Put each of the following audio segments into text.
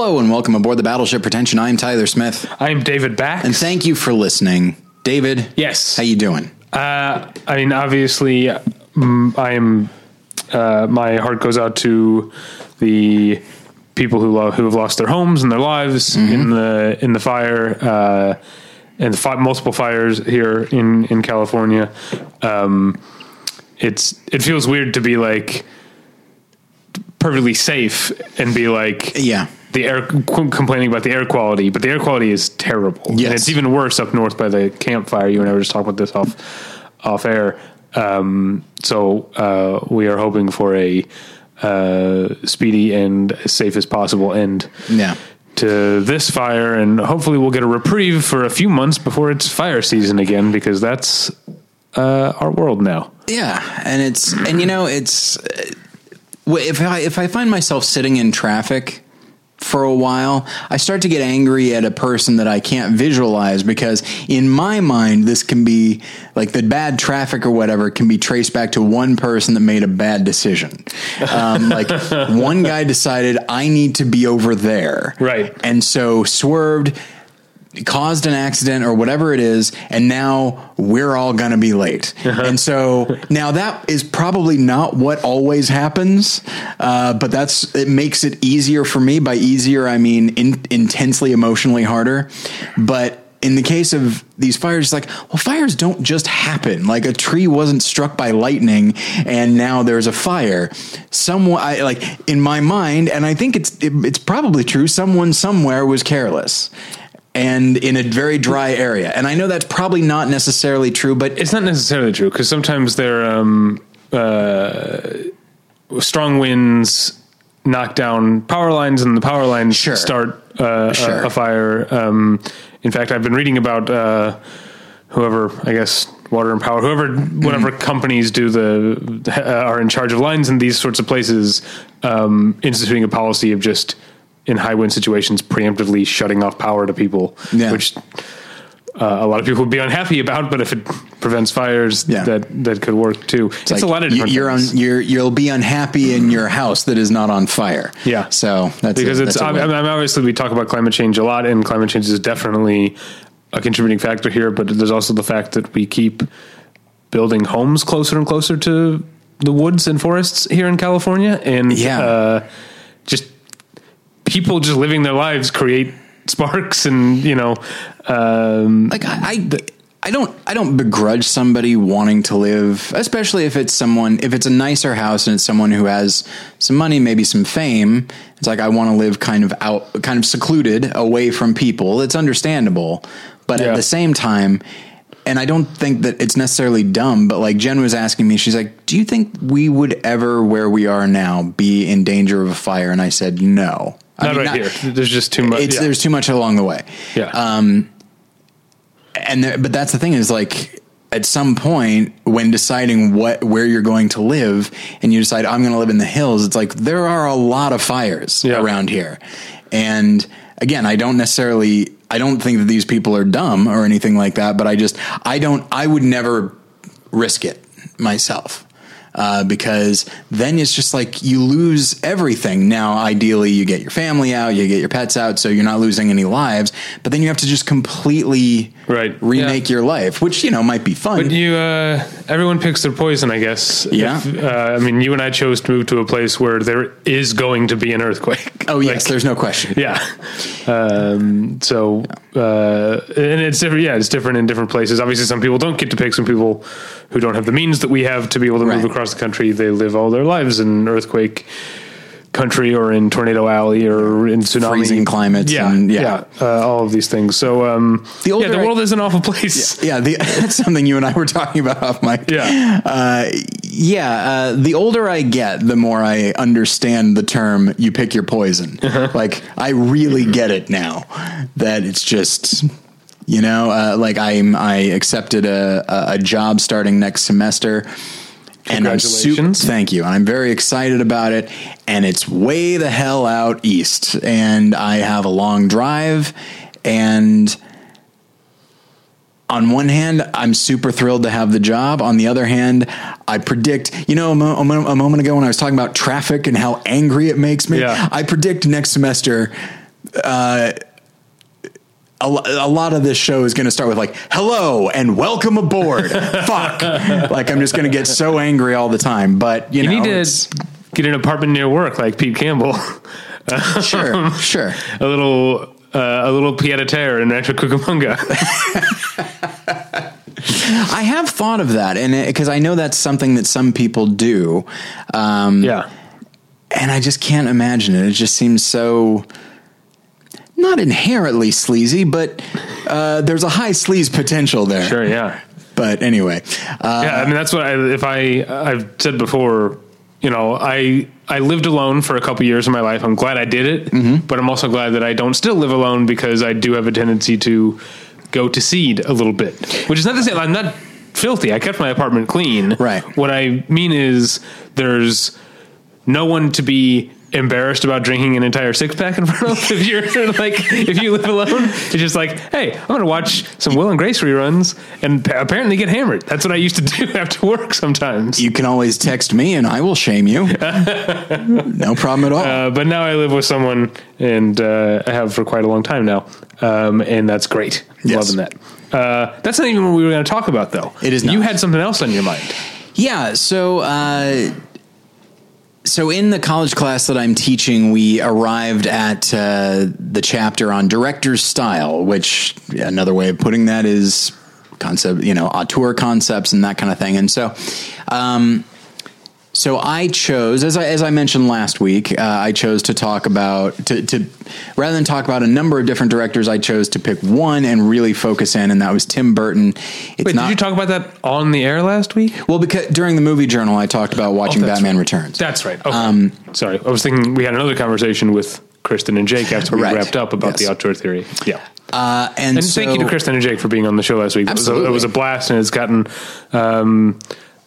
Hello and welcome aboard the Battleship Pretension. I'm Tyler Smith, I'm David Bax. and thank you for listening, David. Yes. how you doing? Uh, I mean, obviously, mm, I am. Uh, my heart goes out to the people who lo- who have lost their homes and their lives in the in the fire uh, and the fi- multiple fires here in in California. Um, it's it feels weird to be like perfectly safe and be like Yeah, the air complaining about the air quality, but the air quality is terrible. Yes. And it's even worse up north by the Camp Fire. You and I were just talking about this off off air. Um, so uh, we are hoping for a uh, speedy and as safe as possible end yeah. to this fire, and hopefully we'll get a reprieve for a few months before it's fire season again, because that's uh, our world now. Yeah, and it's and you know it's uh, if I if I find myself sitting in traffic for a while, I start to get angry at a person that I can't visualize because in my mind this can be like the bad traffic or whatever can be traced back to one person that made a bad decision. Um, like one guy decided I need to be over there, Right. and so swerved caused an accident or whatever it is, and now we're all going to be late. and so now that is probably not what always happens, uh, but that's it makes it easier for me. By easier, I mean in, intensely emotionally harder. But in the case of these fires, it's like, well, fires don't just happen. Like a tree wasn't struck by lightning and now there's a fire. Someone, I, like in my mind, and I think it's it, it's probably true. Someone somewhere was careless. And in a very dry area, and I know that's probably not necessarily true, but It's not necessarily true because sometimes there um, uh, strong winds knock down power lines, and the power lines Sure. start uh, Sure. a, a fire. Um, in fact, I've been reading about uh, whoever I guess water and power, whoever whatever companies do the uh, are in charge of lines in these sorts of places, um, instituting a policy of just in high wind situations preemptively shutting off power to people, Yeah. which uh, a lot of people would be unhappy about, but if it prevents fires, Yeah. that that could work too. It's, like a lot of different you're on things. you're you'll be unhappy in your house that is not on fire. Yeah. so that's because a, it's that's a I way. mean, obviously we talk about climate change a lot, and climate change is definitely a contributing factor here. But there's also the fact that we keep building homes closer and closer to the woods and forests here in California, and Yeah. uh, people just living their lives create sparks, and you know, um, like I, I I don't I don't begrudge somebody wanting to live, especially if it's someone if it's a nicer house and it's someone who has some money, maybe some fame. It's like I want to live kind of out, kind of secluded, away from people. It's understandable, but Yeah. at the same time. And I don't think that it's necessarily dumb, but like Jen was asking me, she's like, "Do you think we would ever, where we are now, be in danger of a fire?" And I said, "No." I not mean, right here. There's just too much. It's yeah. there's too much along the way yeah. Um, and there, but that's the thing is like at some point when deciding what where you're going to live and you decide I'm going to live in the hills it's like there are a lot of fires Yeah. around here and again I don't necessarily I don't think that these people are dumb or anything like that but I just I don't I would never risk it myself uh, because then it's just like you lose everything. Now, ideally, you get your family out, you get your pets out, so you're not losing any lives. But then you have to just completely Right. remake your life, which you know might be fun. But you, uh, everyone picks their poison, I guess. Yeah. If, uh, I mean, you and I chose to move to a place where there is going to be an earthquake. oh yes, Like, there's no question. yeah. Um, so, uh, and it's different. Yeah, it's different in different places. Obviously, some people don't get to pick. Some people who don't have the means that we have to be able to Right. move across the country, they live all their lives in earthquake country or in tornado alley or in tsunami Freezing climates Yeah, and- yeah. yeah, uh, all of these things. So, um, The yeah, the I- world is an awful place. Yeah, the, that's something you and I were talking about off mic. Yeah. uh, yeah. Uh, the older I get, the more I understand the term "you pick your poison." Uh-huh. Like I really get it now. That it's just, you know, uh, like I'm I accepted a, a job starting next semester. And I'm super, thank you. I'm very excited about it. And it's way the hell out east. And I have a long drive. And on one hand, I'm super thrilled to have the job. On the other hand, I predict, you know, a, mo- a moment ago when I was talking about traffic and how angry it makes me, Yeah. I predict next semester a, a lot of this show is going to start with like hello and welcome aboard fuck like i'm just going to get so angry all the time but you, You know need to get an apartment near work like Pete Campbell. sure sure a little uh, a little pied a terre in Rancho Cucamonga. i have thought of that and because i know that's something that some people do um, yeah. and i just can't imagine it it just seems so not inherently sleazy but uh, there's a high sleaze potential there Sure, yeah. but anyway uh, yeah, I mean that's what I if I I've said before, you know, I I lived alone for a couple years of my life. I'm glad I did it, Mm-hmm. but I'm also glad that I don't still live alone because I do have a tendency to go to seed a little bit. Which is not the same. I'm not filthy. I kept my apartment clean. Right. What I mean is there's no one to be embarrassed about drinking an entire six pack in front of if you're like if you live alone it's just like hey i'm gonna watch some will and grace reruns and pa- apparently get hammered. That's what i used to do after work sometimes. You can always text me and i will shame you. No problem at all. Uh, but now i live with someone and uh, i have for quite a long time now um, and that's great. Yes. loving that. Uh, that's not even what we were going to talk about though. It is you not. had something else on your mind. Yeah. So, uh, so in the college class that I'm teaching, we arrived at uh, the chapter on director's style, which another way of putting that is concept, you know, auteur concepts and that kind of thing. And so, um, so I chose, as I, as I mentioned last week, uh, I chose to talk about to, to rather than talk about a number of different directors, I chose to pick one and really focus in, and that was Tim Burton. It's wait not did you talk about that on the air last week well because during the movie journal, I talked about watching Oh, Batman right. Returns. That's right. Okay. Sorry, I was thinking we had another conversation with Kristen and Jake after we Right. wrapped up about Yes. the auteur theory. Yeah. Uh, and And so, thank you to Kristen and Jake for being on the show last week. It was, a, it was a blast, and it's gotten um,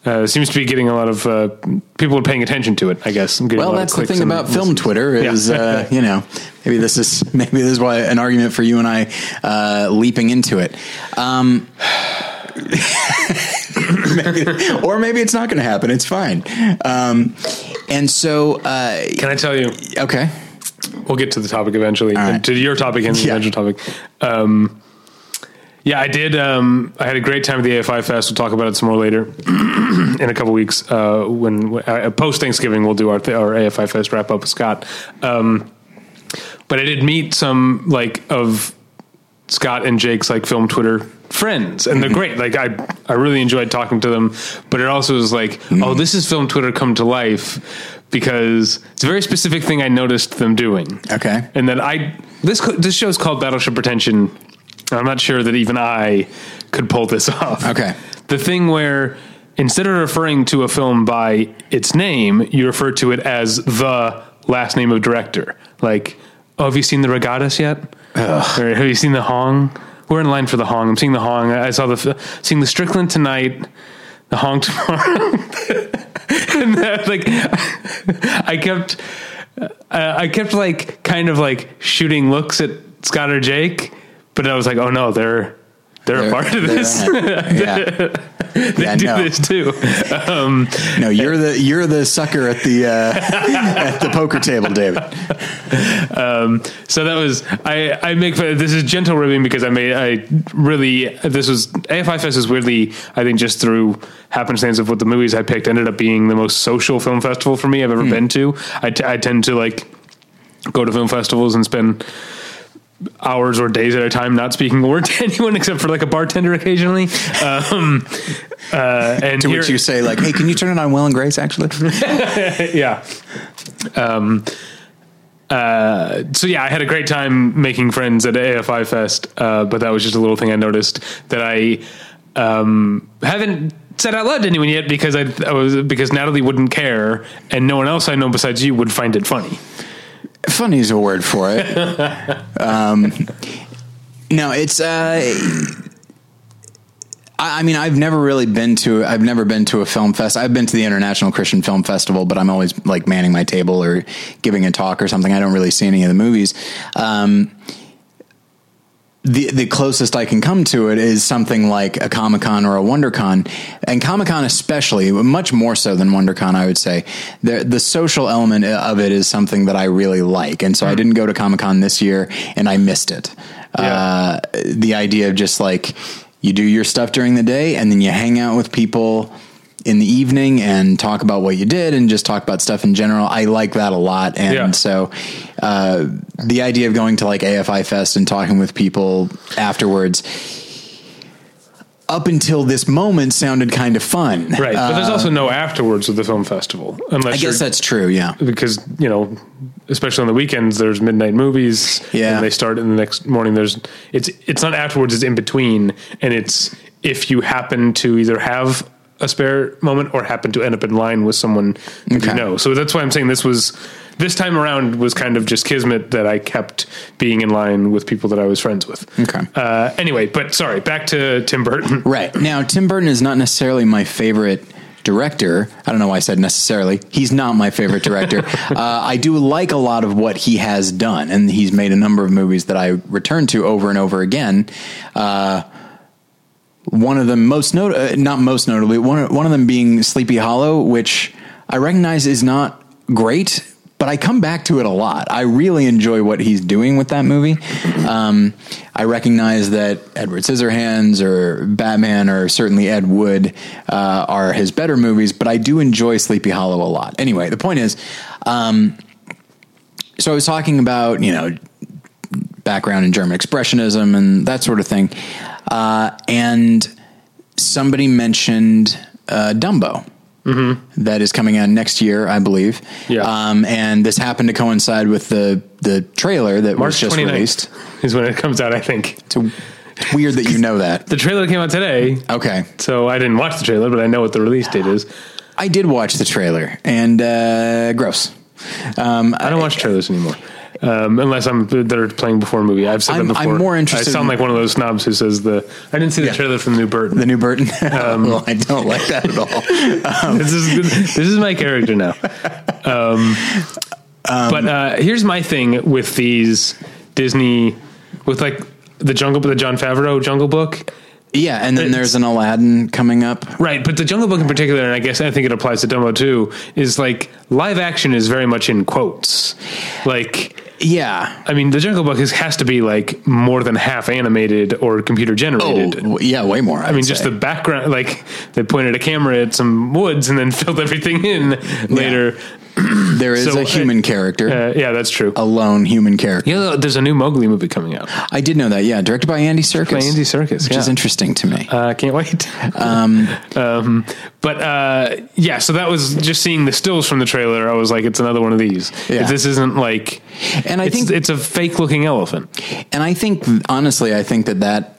uh, seems to be getting a lot of uh, people are paying attention to it. I guess. I'm getting a Well, that's the thing about film. Twitter is, Yeah. uh, you know, maybe this is maybe this is why an argument for you and I uh, leaping into it. Um, maybe, or maybe it's not going to happen. It's fine. Um, and so, uh, Can I tell you? okay, We'll get to the topic eventually. right. To your topic and the Yeah. eventual topic. Um, yeah, I did. Um, I had a great time at the AFI Fest. We'll talk about it some more later in a couple weeks. Uh, when uh, post Thanksgiving, we'll do our th- our AFI Fest wrap up with Scott. Um, but I did meet some like of Scott and Jake's like film Twitter friends, and they're great. Like I, I really enjoyed talking to them. But it also was like, oh, this is film Twitter come to life because it's a very specific thing I noticed them doing. okay, And then I this this show's called Battleship Pretension. I'm not sure that even I could pull this off. Okay. The thing where instead of referring to a film by its name, you refer to it as the last name of director. Like, oh, have you seen the Reygadas yet? Or have you seen the Hong? We're in line for the Hong. I'm seeing the Hong. I saw the seeing the Strickland tonight. The Hong tomorrow. and that, like, I kept, uh, I kept like kind of like shooting looks at Scott or Jake, but I was like, oh no, they're they're, a part of this. yeah, they Yeah, do no. this too. Um, no, you're the you're the sucker at the uh, at the poker table, David. so that was I. I make this is gentle ribbing because I made I really this was AFI Fest is weirdly I think just through happenstance of what the movies I picked ended up being the most social film festival for me I've ever been to. I, t- I tend to like go to film festivals and spend hours or days at a time not speaking a word to anyone except for like a bartender occasionally. Um, uh, and To here- which you say like, "Hey, can you turn it on Will and Grace?" Actually, yeah. Um, uh, so yeah, I had a great time making friends at AFI Fest, uh, but that was just a little thing I noticed that I um, haven't said out loud to anyone yet because I, I was because Natalie wouldn't care, and no one else I know besides you would find it funny. Funny is a word for it. um, no, it's. Uh, I, mean, I've never really been to. I've never been to a film fest. I've been to the International Christian Film Festival, but I'm always like manning my table or giving a talk or something. I don't really see any of the movies. Um, the the closest I can come to it is something like a Comic Con or a WonderCon, and Comic Con especially, much more so than WonderCon, I would say. The the social element of it is something that I really like, and so I didn't go to Comic Con this year, and I missed it. Uh, the idea of just like you do your stuff during the day, and then you hang out with people in the evening and talk about what you did and just talk about stuff in general. I like that a lot. And Yeah. so, uh, the idea of going to like AFI Fest and talking with people afterwards, up until this moment, sounded kind of fun. Right. but there's also no afterwards with the film festival unless I guess that's true. Yeah. because you know especially on the weekends there's midnight movies Yeah. and they start in the next morning there's it's it's not afterwards it's in between and it's if you happen to either have a spare moment or happen to end up in line with someone that you know so that's why i'm saying this was this time around was kind of just kismet that i kept being in line with people that i was friends with Okay. uh, anyway but sorry back to tim burton Right. Now, Tim Burton is not necessarily my favorite director. I don't know why I said necessarily. He's not my favorite director. uh, I do like a lot of what he has done, and he's made a number of movies that I return to over and over again. Uh, one of them most not uh, not most notably one one of them being Sleepy Hollow, which I recognize is not great, but I come back to it a lot. I really enjoy what he's doing with that movie. Um, I recognize that Edward Scissorhands or Batman or certainly Ed Wood uh, are his better movies, but I do enjoy Sleepy Hollow a lot. Anyway, the point is, um, so I was talking about you know background in German expressionism and that sort of thing. Uh, and somebody mentioned uh, Dumbo. that is coming out next year, I believe. Mm-hmm. Yeah. Um, and this happened to coincide with the the trailer that was just released. is when it comes out i think It's, a, it's weird that you know that. the trailer came out today Okay. so i didn't watch the trailer but i know what the release date is I did watch the trailer and uh, gross. Um, I don't watch trailers anymore. Um, unless I'm they're playing before a movie. I've said I'm- that before. I'm more interested I sound in- like one of those snobs who says the. I didn't see the Yeah. trailer from the new Burton. the new Burton. Um, well, I don't like that at all. this is this is my character now. Um, but uh, here's my thing with these Disney, with like the Jungle, the Jon Favreau Jungle Book. Yeah, and then It's- there's an Aladdin coming up. Right, but the Jungle Book in particular, and I guess I think it applies to Dumbo too, is like live action is very much in quotes. Like, Yeah. I mean, the Jungle Book is, has to be like more than half animated or computer Oh, generated. w- yeah, way more. I mean, just the background, like they pointed a camera at some woods and then filled everything in later. there is so, a human character, Uh, yeah, that's true. a lone human character. Yeah, there's a new Mowgli movie coming out I did know that. Yeah, directed by Andy Serkis. by Andy Serkis, which is interesting to me. Uh, can't wait. Um, but uh, yeah, so that was just seeing the stills from the trailer. I was like, it's another one of these. Yeah. If this isn't like, And I it's, think- it's a fake looking elephant. And I think, honestly, I think that that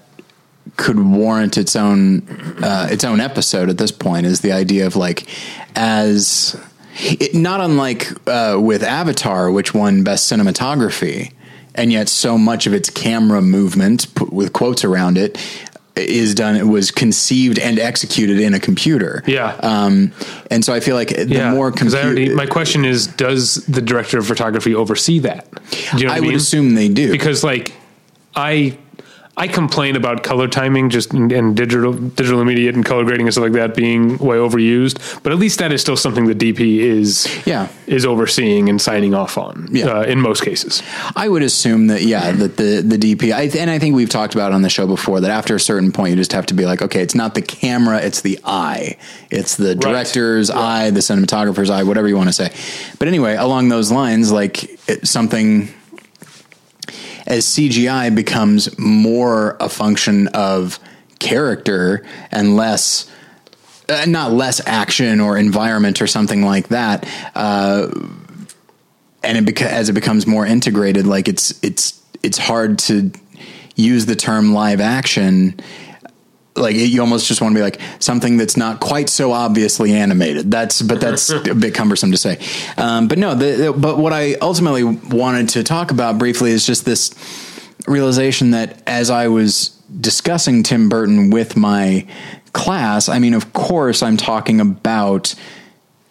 could warrant its own uh, its own episode at this point. Is the idea of like as it, not unlike uh, with Avatar, which won best cinematography, and yet so much of its camera movement put with quotes around it is done. It was conceived and executed in a computer. Yeah. Um, and so I feel like the yeah, more 'cause I already, computer, my question is, does the director of photography oversee that? You know I I would assume they do. because like I I complain about color timing just and, digital digital intermediate and color grading and stuff like that being way overused. But at least that is still something the DP is Yeah. is overseeing and signing off on. Yeah. uh, in most cases. I would assume that yeah, that the the DP, I, and I think we've talked about on the show before that after a certain point, you just have to be like, okay, it's not the camera, it's the eye, it's the director's eye, the cinematographer's eye, whatever you want to say. But anyway, along those lines, like it, something as CGI becomes more a function of character and less. Uh, not less action or environment or something like that. Uh, and it beca- as it becomes more integrated, like it's it's it's hard to use the term live action. Like it, you almost just want to be like something that's not quite so obviously animated. That's but that's a bit cumbersome to say. Um, but no, the, the- but what I ultimately wanted to talk about briefly is just this realization that as I was discussing Tim Burton with my class, I mean, of course, I'm talking about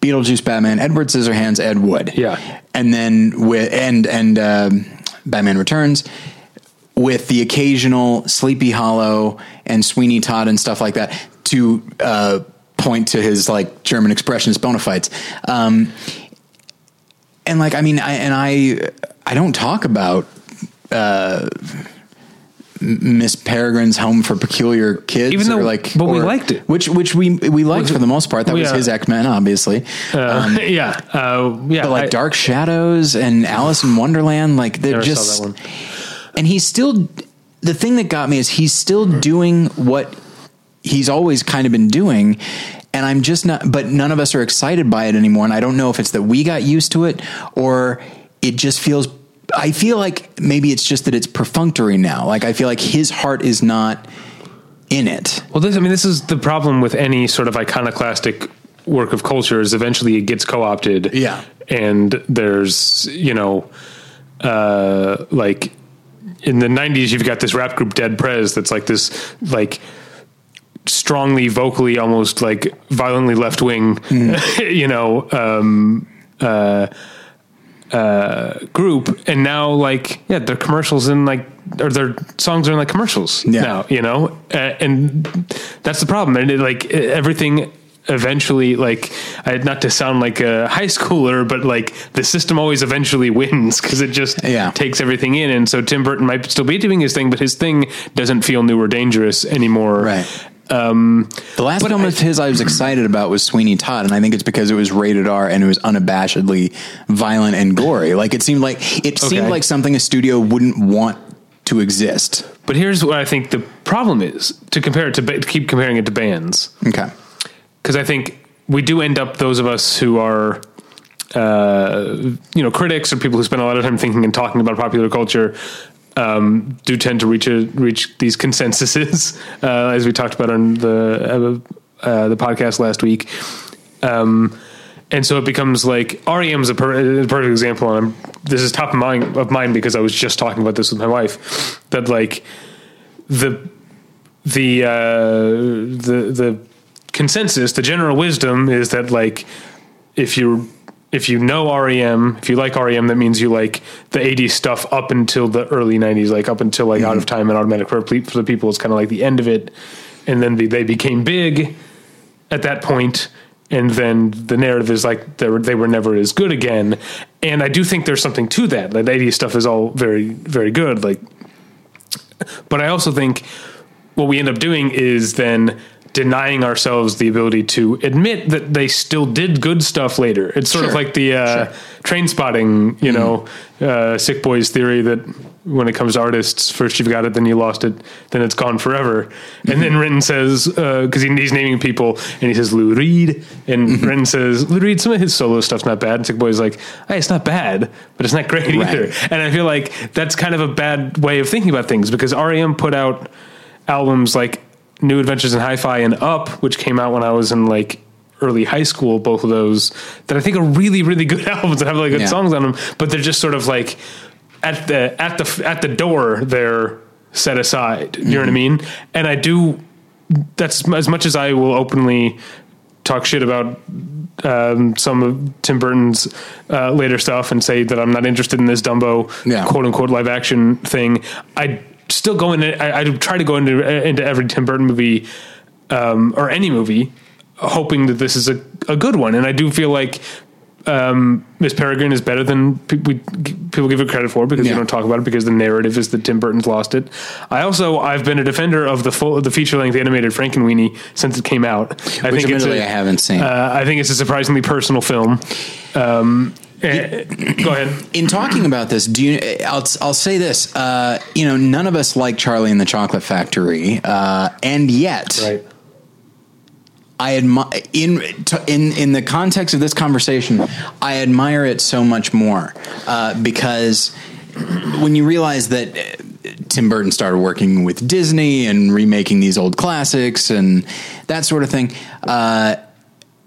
Beetlejuice, Batman, Edward Scissorhands, Ed Wood, Yeah. and then with and and um Batman Returns. With the occasional Sleepy Hollow and Sweeney Todd and stuff like that to uh, point to his like German expressionist bona fides. Um, and like, I mean, I, and I, I don't talk about, uh, Miss Peregrine's Home for Peculiar Kids, Even though- or like, but we liked it. which which we we liked for the most part. That was Yeah. his X Men, obviously. Uh, yeah, uh, yeah. But like I- Dark Shadows and Alice in Wonderland, like they're just. Saw that one. And he's still. The thing that got me is he's still doing what he's always kind of been doing. And I'm just not, but none of us are excited by it anymore. And I don't know if it's that we got used to it or it just feels, I feel like maybe it's just that it's perfunctory now. Like I feel like his heart is not in it. Well, this I mean, this is the problem with any sort of iconoclastic work of culture is eventually it gets co-opted. Yeah. and there's you know, uh, like in the '90s, you've got this rap group Dead Prez that's like this like strongly vocally almost like violently left wing you know um uh uh group. And now like yeah their commercials in like or their songs are in like commercials Yeah. now you know? Uh, and that's the problem. And it, like everything eventually like I, had not to sound like a high schooler but like the system always eventually wins because it just Yeah. takes everything in and so tim burton might still be doing his thing but his thing doesn't feel new or dangerous anymore Right. um The last film of his I was excited about was Sweeney Todd, and I think it's because it was rated R and it was unabashedly violent and gory. Like it seemed like it seemed like something a studio wouldn't want to exist. But here's what I think the problem is to compare it to, to keep comparing it to bands Okay. Because I think we do end up those of us who are, uh, you know, critics or people who spend a lot of time thinking and talking about popular culture. Um, do tend to reach a, reach these consensuses, uh, as we talked about on the uh, uh, the podcast last week. Um, and so it becomes like REM is a, per- perfect example. And I'm, this is top of mind of mine because I was just talking about this with my wife. That like the the uh, the the consensus, the general wisdom is that like if you if you know REM, if you like REM, that means you like the 80s stuff up until the early 90s, like up until like Out of mm-hmm. Time and Automatic ple- for the people, it's kind of like the end of it, and then they, they became big at that point, and then the narrative is like they were they were never as good again, and I do think there's something to that. Like the 80s stuff is all very very good, like but I also think what we end up doing is then denying ourselves the ability to admit that they still did good stuff later. It's sort of like the uh, Sure. Trainspotting, you know, uh, Sick Boy's theory that when it comes to artists, first you've got it, then you lost it, then it's gone forever. And then Renton says, because he, he's naming people, and he says Lou Reed, and Renton says Lou Reed, some of his solo stuff's not bad. And Sick Boy's like, hey, it's not bad, but it's not great Right. either. And I feel like that's kind of a bad way of thinking about things because REM put out albums like New Adventures in Hi-Fi and Up, which came out when I was in like early high school. Both of those that I think are really, really good albums and have like good Yeah. songs on them, but they're just sort of like at the at the at the door they're set aside. You know what I mean? And I do. That's as much as I will openly talk shit about um, some of Tim Burton's uh, later stuff and say that I'm not interested in this Dumbo Yeah. quote unquote live action thing. I still go into I, I try to go into into every Tim Burton movie um, or any movie hoping that this is a, a good one, and I do feel like um, Miss Peregrine is better than pe- we, people give it credit for because Yeah. you don't talk about it because the narrative is that Tim Burton's lost it. I also I've been a defender of the full the feature length animated Frankenweenie since it came out. I Which think it's a, I haven't seen. uh, I think it's a surprisingly personal film. Um, eh, go ahead. in talking about this, do you? I'll I'll say this. Uh, you know, none of us like Charlie and the Chocolate Factory, uh, and yet Right. I admire in in in the context of this conversation, I admire it so much more uh, because when you realize that uh, Tim Burton started working with Disney and remaking these old classics and that sort of thing, uh,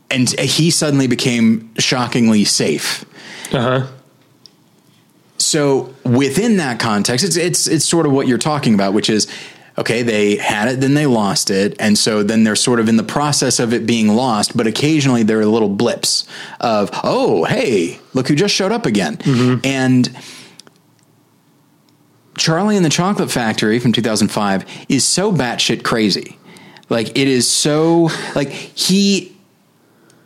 and he suddenly became shockingly safe. Uh huh. So within that context, it's it's it's sort of what you're talking about, which is okay, they had it, then they lost it, and so then they're sort of in the process of it being lost. But occasionally there are little blips of oh hey, look who just showed up again, and Charlie and the Chocolate Factory from 2005 is so batshit crazy. Like it is so like he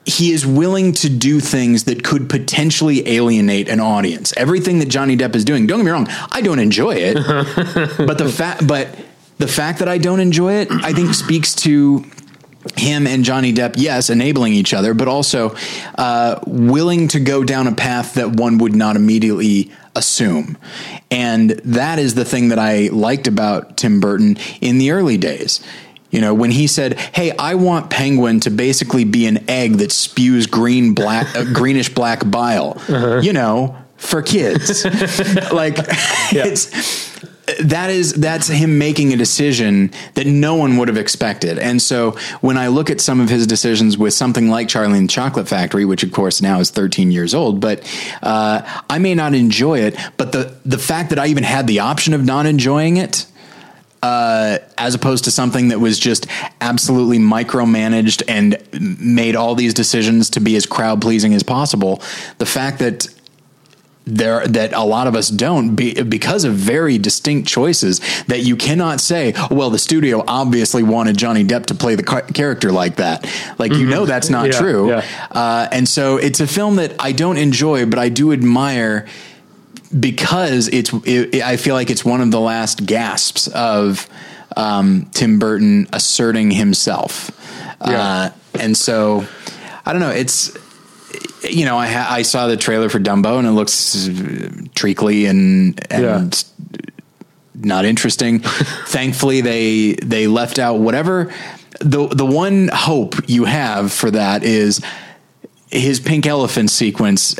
he is willing to do things that could potentially alienate an audience. Everything that Johnny Depp is doing, don't get me wrong, I don't enjoy it. but the fact but the fact that I don't enjoy it, I think speaks to him and Johnny Depp, yes, enabling each other, but also uh, willing to go down a path that one would not immediately assume. And that is the thing that I liked about Tim Burton in the early days. You know, when he said, "Hey, I want Penguin to basically be an egg that spews green black uh, greenish black bile." Uh-huh. You know, for kids. like yeah. it's that is that's him making a decision that no one would have expected. And so when I look at some of his decisions with something like Charlie and the Chocolate Factory, which of course now is 13 years old, but uh, I may not enjoy it, but the the fact that I even had the option of not enjoying it. Uh, as opposed to something that was just absolutely micromanaged and made all these decisions to be as crowd pleasing as possible. The fact that there that a lot of us don't be, because of very distinct choices that you cannot say well the studio obviously wanted Johnny Depp to play the character like that like mm-hmm. you know that's not yeah, true yeah. Uh, and so it's a film that I don't enjoy but I do admire because it's it, I feel like it's one of the last gasps of um, Tim Burton asserting himself yeah. uh, and so I don't know it's you know, I ha- I saw the trailer for Dumbo and it looks treacly and and yeah. not interesting. Thankfully, they they left out whatever the the one hope you have for that is his pink elephant sequence.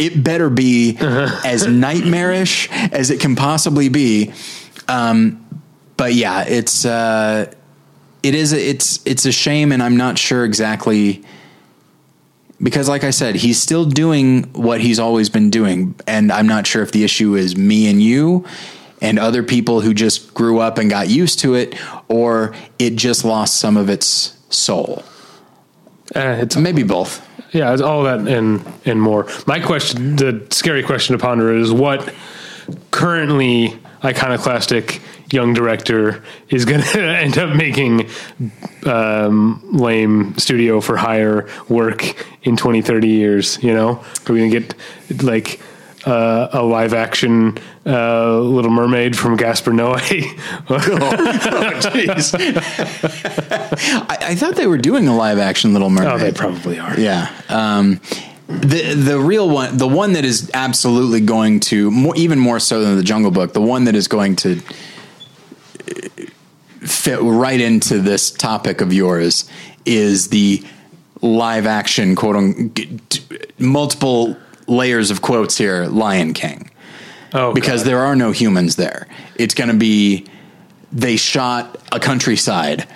It better be uh-huh. as nightmarish as it can possibly be. Um, but yeah, it's uh, it is it's it's a shame, and I'm not sure exactly because like I said, he's still doing what he's always been doing. And I'm not sure if the issue is me and you and other people who just grew up and got used to it, or it just lost some of its soul. Uh, it's maybe both. Yeah, all that and and more. My question, the scary question to ponder is what currently iconoclastic young director is going to end up making um, lame studio for hire work in 20, 30 years. You know, are we going to get like uh, a live action uh, Little Mermaid from Gaspar Noé? oh, jeez. I, I, thought they were doing a live action Little Mermaid. Oh, they probably are. Yeah. Um, the the real one, the one that is absolutely going to more, even more so than the Jungle Book, the one that is going to fit right into this topic of yours is the live action quote unquote multiple layers of quotes here Lion King. Oh, because God. there are no humans there. It's going to be they shot a countryside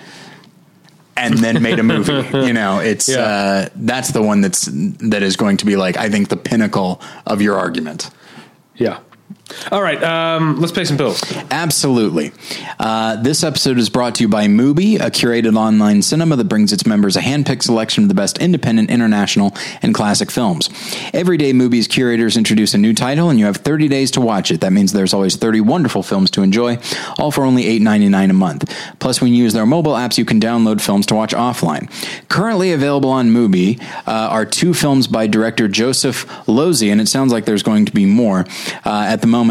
and then made a movie. you know, it's yeah. uh, that's the one that's that is going to be like I think the pinnacle of your argument. Yeah. All right, um, let's pay some bills. Absolutely. Uh, this episode is brought to you by Mubi, a curated online cinema that brings its members a hand-picked selection of the best independent, international, and classic films. Every day, Mubi's curators introduce a new title, and you have 30 days to watch it. That means there's always 30 wonderful films to enjoy, all for only $8.99 a month. Plus, when you use their mobile apps, you can download films to watch offline. Currently available on Mubi uh, are two films by director Joseph Losey, and it sounds like there's going to be more uh, at the moment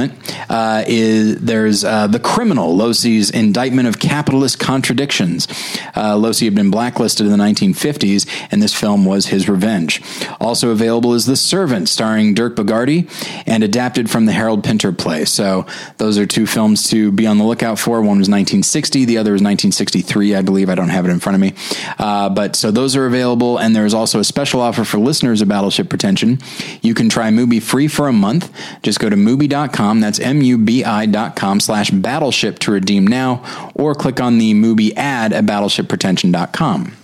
uh, is there's uh, the criminal Losey's indictment of capitalist contradictions. Uh, had been blacklisted in the 1950s, and this film was his revenge. Also available is The Servant, starring Dirk Bogarde, and adapted from the Harold Pinter play. So those are two films to be on the lookout for. One was 1960, the other was 1963, I believe. I don't have it in front of me, uh, but so those are available, and there is also a special offer for listeners of Battleship Pretension. You can try Mubi free for a month. Just go to Mubi.com mubi.com. That's M-U-B-I.com slash battleship to redeem now, or click on the Mubi ad at battleshippretension.com.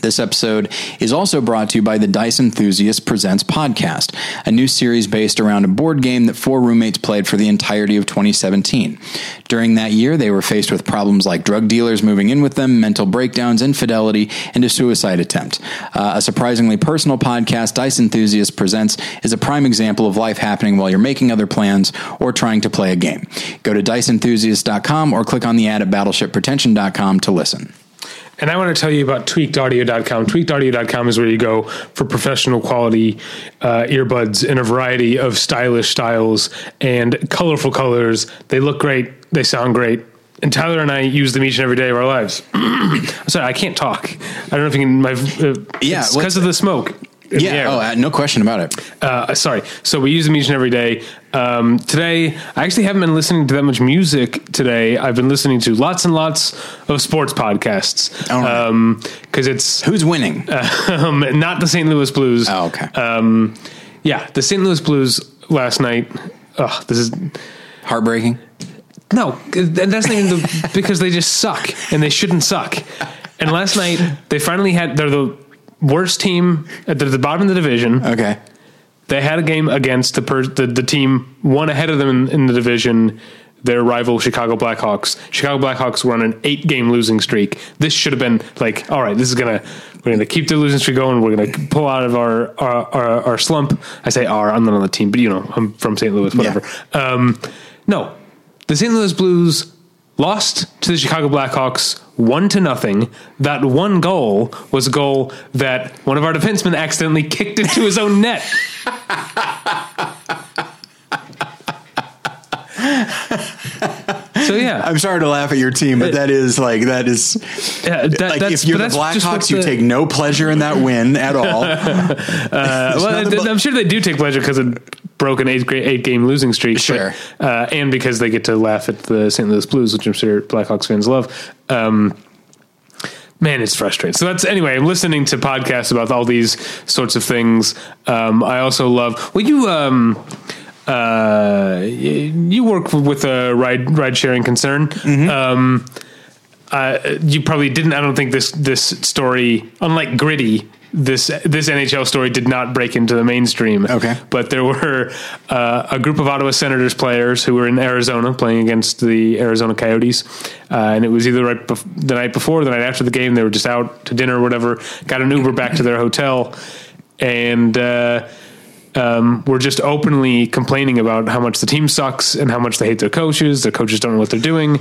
This episode is also brought to you by the Dice Enthusiast Presents podcast, a new series based around a board game that four roommates played for the entirety of 2017. During that year, they were faced with problems like drug dealers moving in with them, mental breakdowns, infidelity, and a suicide attempt. Uh, a surprisingly personal podcast, Dice Enthusiast Presents, is a prime example of life happening while you're making other plans or trying to play a game. Go to diceenthusiast.com or click on the ad at battleshippretension.com to listen. And I want to tell you about tweakedaudio.com. Tweakedaudio.com is where you go for professional quality uh, earbuds in a variety of stylish styles and colorful colors. They look great, they sound great. And Tyler and I use them each and every day of our lives. Sorry, I can't talk. I don't know if you can. My uh, Yeah, because of the smoke. Yeah, oh, uh, no question about it. Uh, sorry. So we use them each and every day. Um, today, I actually haven't been listening to that much music today. I've been listening to lots and lots of sports podcasts. All right. Um, it's, Who's winning? um, not the St. Louis Blues. oh, okay. Um, yeah, the St. Louis Blues last night. Oh, this is Heartbreaking. no, that's not even the, because they just suck and they shouldn't suck. And last night they finally had they're the worst team at the, the bottom of the division. Okay. They had a game against the per, the, the team one ahead of them in, in the division. Their rival Chicago Blackhawks. Chicago Blackhawks were on an eight game losing streak. This should have been like, all right, this is gonna we're gonna keep the losing streak going. We're gonna pull out of our our, our, our slump. I say our, I'm not on the team, but you know, I'm from St. Louis, whatever. Um, no, the St. Louis Blues lost to the Chicago Blackhawks one to nothing. That one goal was a goal that one of our defensemen accidentally kicked into his own net. so yeah, I'm sorry to laugh at your team, but that is like that is yeah that, like that's, if you're the that's just what Blackhawks, you the- take no pleasure in that win at all. Uh, well, but- I'm sure they do take pleasure because it broke an eight, eight game losing streak. Sure. But, uh, and because they get to laugh at the St. Louis Blues, which I'm sure Blackhawks fans love. Um, man, it's frustrating. So that's anyway. I'm listening to podcasts about all these sorts of things. Um, I also love. Well, you. Um, uh, you work with a ride ride sharing concern. Um, uh, you probably didn't. I don't think this this story, unlike Gritty, this this NHL story did not break into the mainstream. Okay. but there were uh, a group of Ottawa Senators players who were in Arizona playing against the Arizona Coyotes, uh, and it was either right bef- the night before, or the night after the game. They were just out to dinner or whatever. Got an Uber back to their hotel, and. Uh, um, were just openly complaining about how much the team sucks and how much they hate their coaches. Their coaches don't know what they're doing.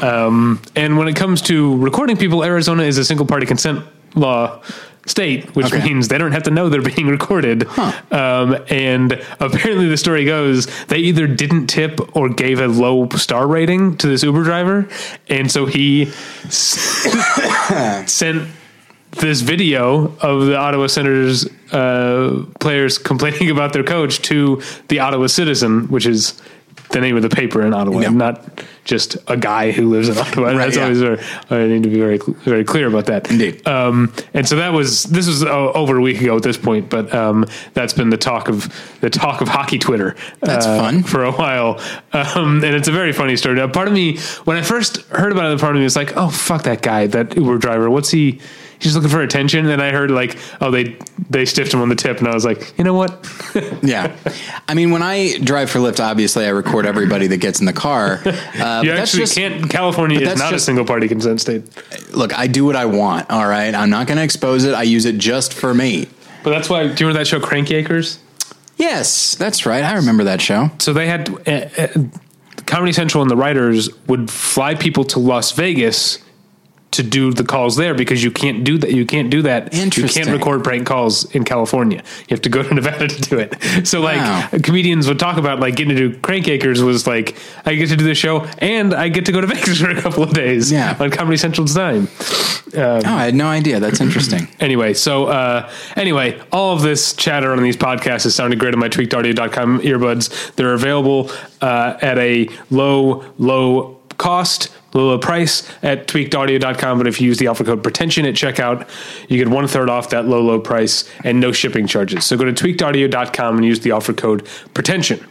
Um, and when it comes to recording people, Arizona is a single party consent law state, which Okay. means they don't have to know they're being recorded. Um, and apparently, the story goes they either didn't tip or gave a low star rating to this Uber driver, and so he sent this video of the Ottawa Senators uh, players complaining about their coach to the Ottawa Citizen, which is the name of the paper in Ottawa, Yeah. not just a guy who lives in Ottawa. Right, That's yeah. always very, I need to be very very clear about that. Indeed. Um, and so that was this was uh, over a week ago at this point, but um, that's been the talk of the talk of hockey Twitter. That's uh, fun. for a while, um, and it's a very funny story. Now, part of me, when I first heard about it, part of me was like, "Oh fuck that guy, that Uber driver. What's he? He's just looking for attention." And I heard like, "Oh, they they stiffed him on the tip," and I was like, "You know what? yeah. I mean, when I drive for Lyft, obviously I record everybody that gets in the car. Uh, you but that's actually just- can't." California is not just- a single party consent state, Look, I do what I want. All right. I'm not going to expose it. I use it just for me. but that's why. Do you remember that show, Crank Yankers? Yes, that's right. I remember that show. so they had uh, uh, Comedy Central and the writers would fly people to Las Vegas to do the calls there because you can't do that. You can't do that. You can't record prank calls in California. You have to go to Nevada to do it. So like comedians would talk about like getting to do Crank Yankers was like I get to do the show and I get to go to Vegas for a couple of days Yeah. on Comedy Central's dime. Oh, I had no idea. That's interesting. Anyway, so uh, anyway, all of this chatter on these podcasts has sounded great on my tweakedaudio.com earbuds. They're available uh, at a low, low cost, low, price at tweakedaudio.com. But if you use the offer code pretension at checkout, you get one third off that low, low price and no shipping charges. So go to tweakedaudio.com and use the offer code pretension.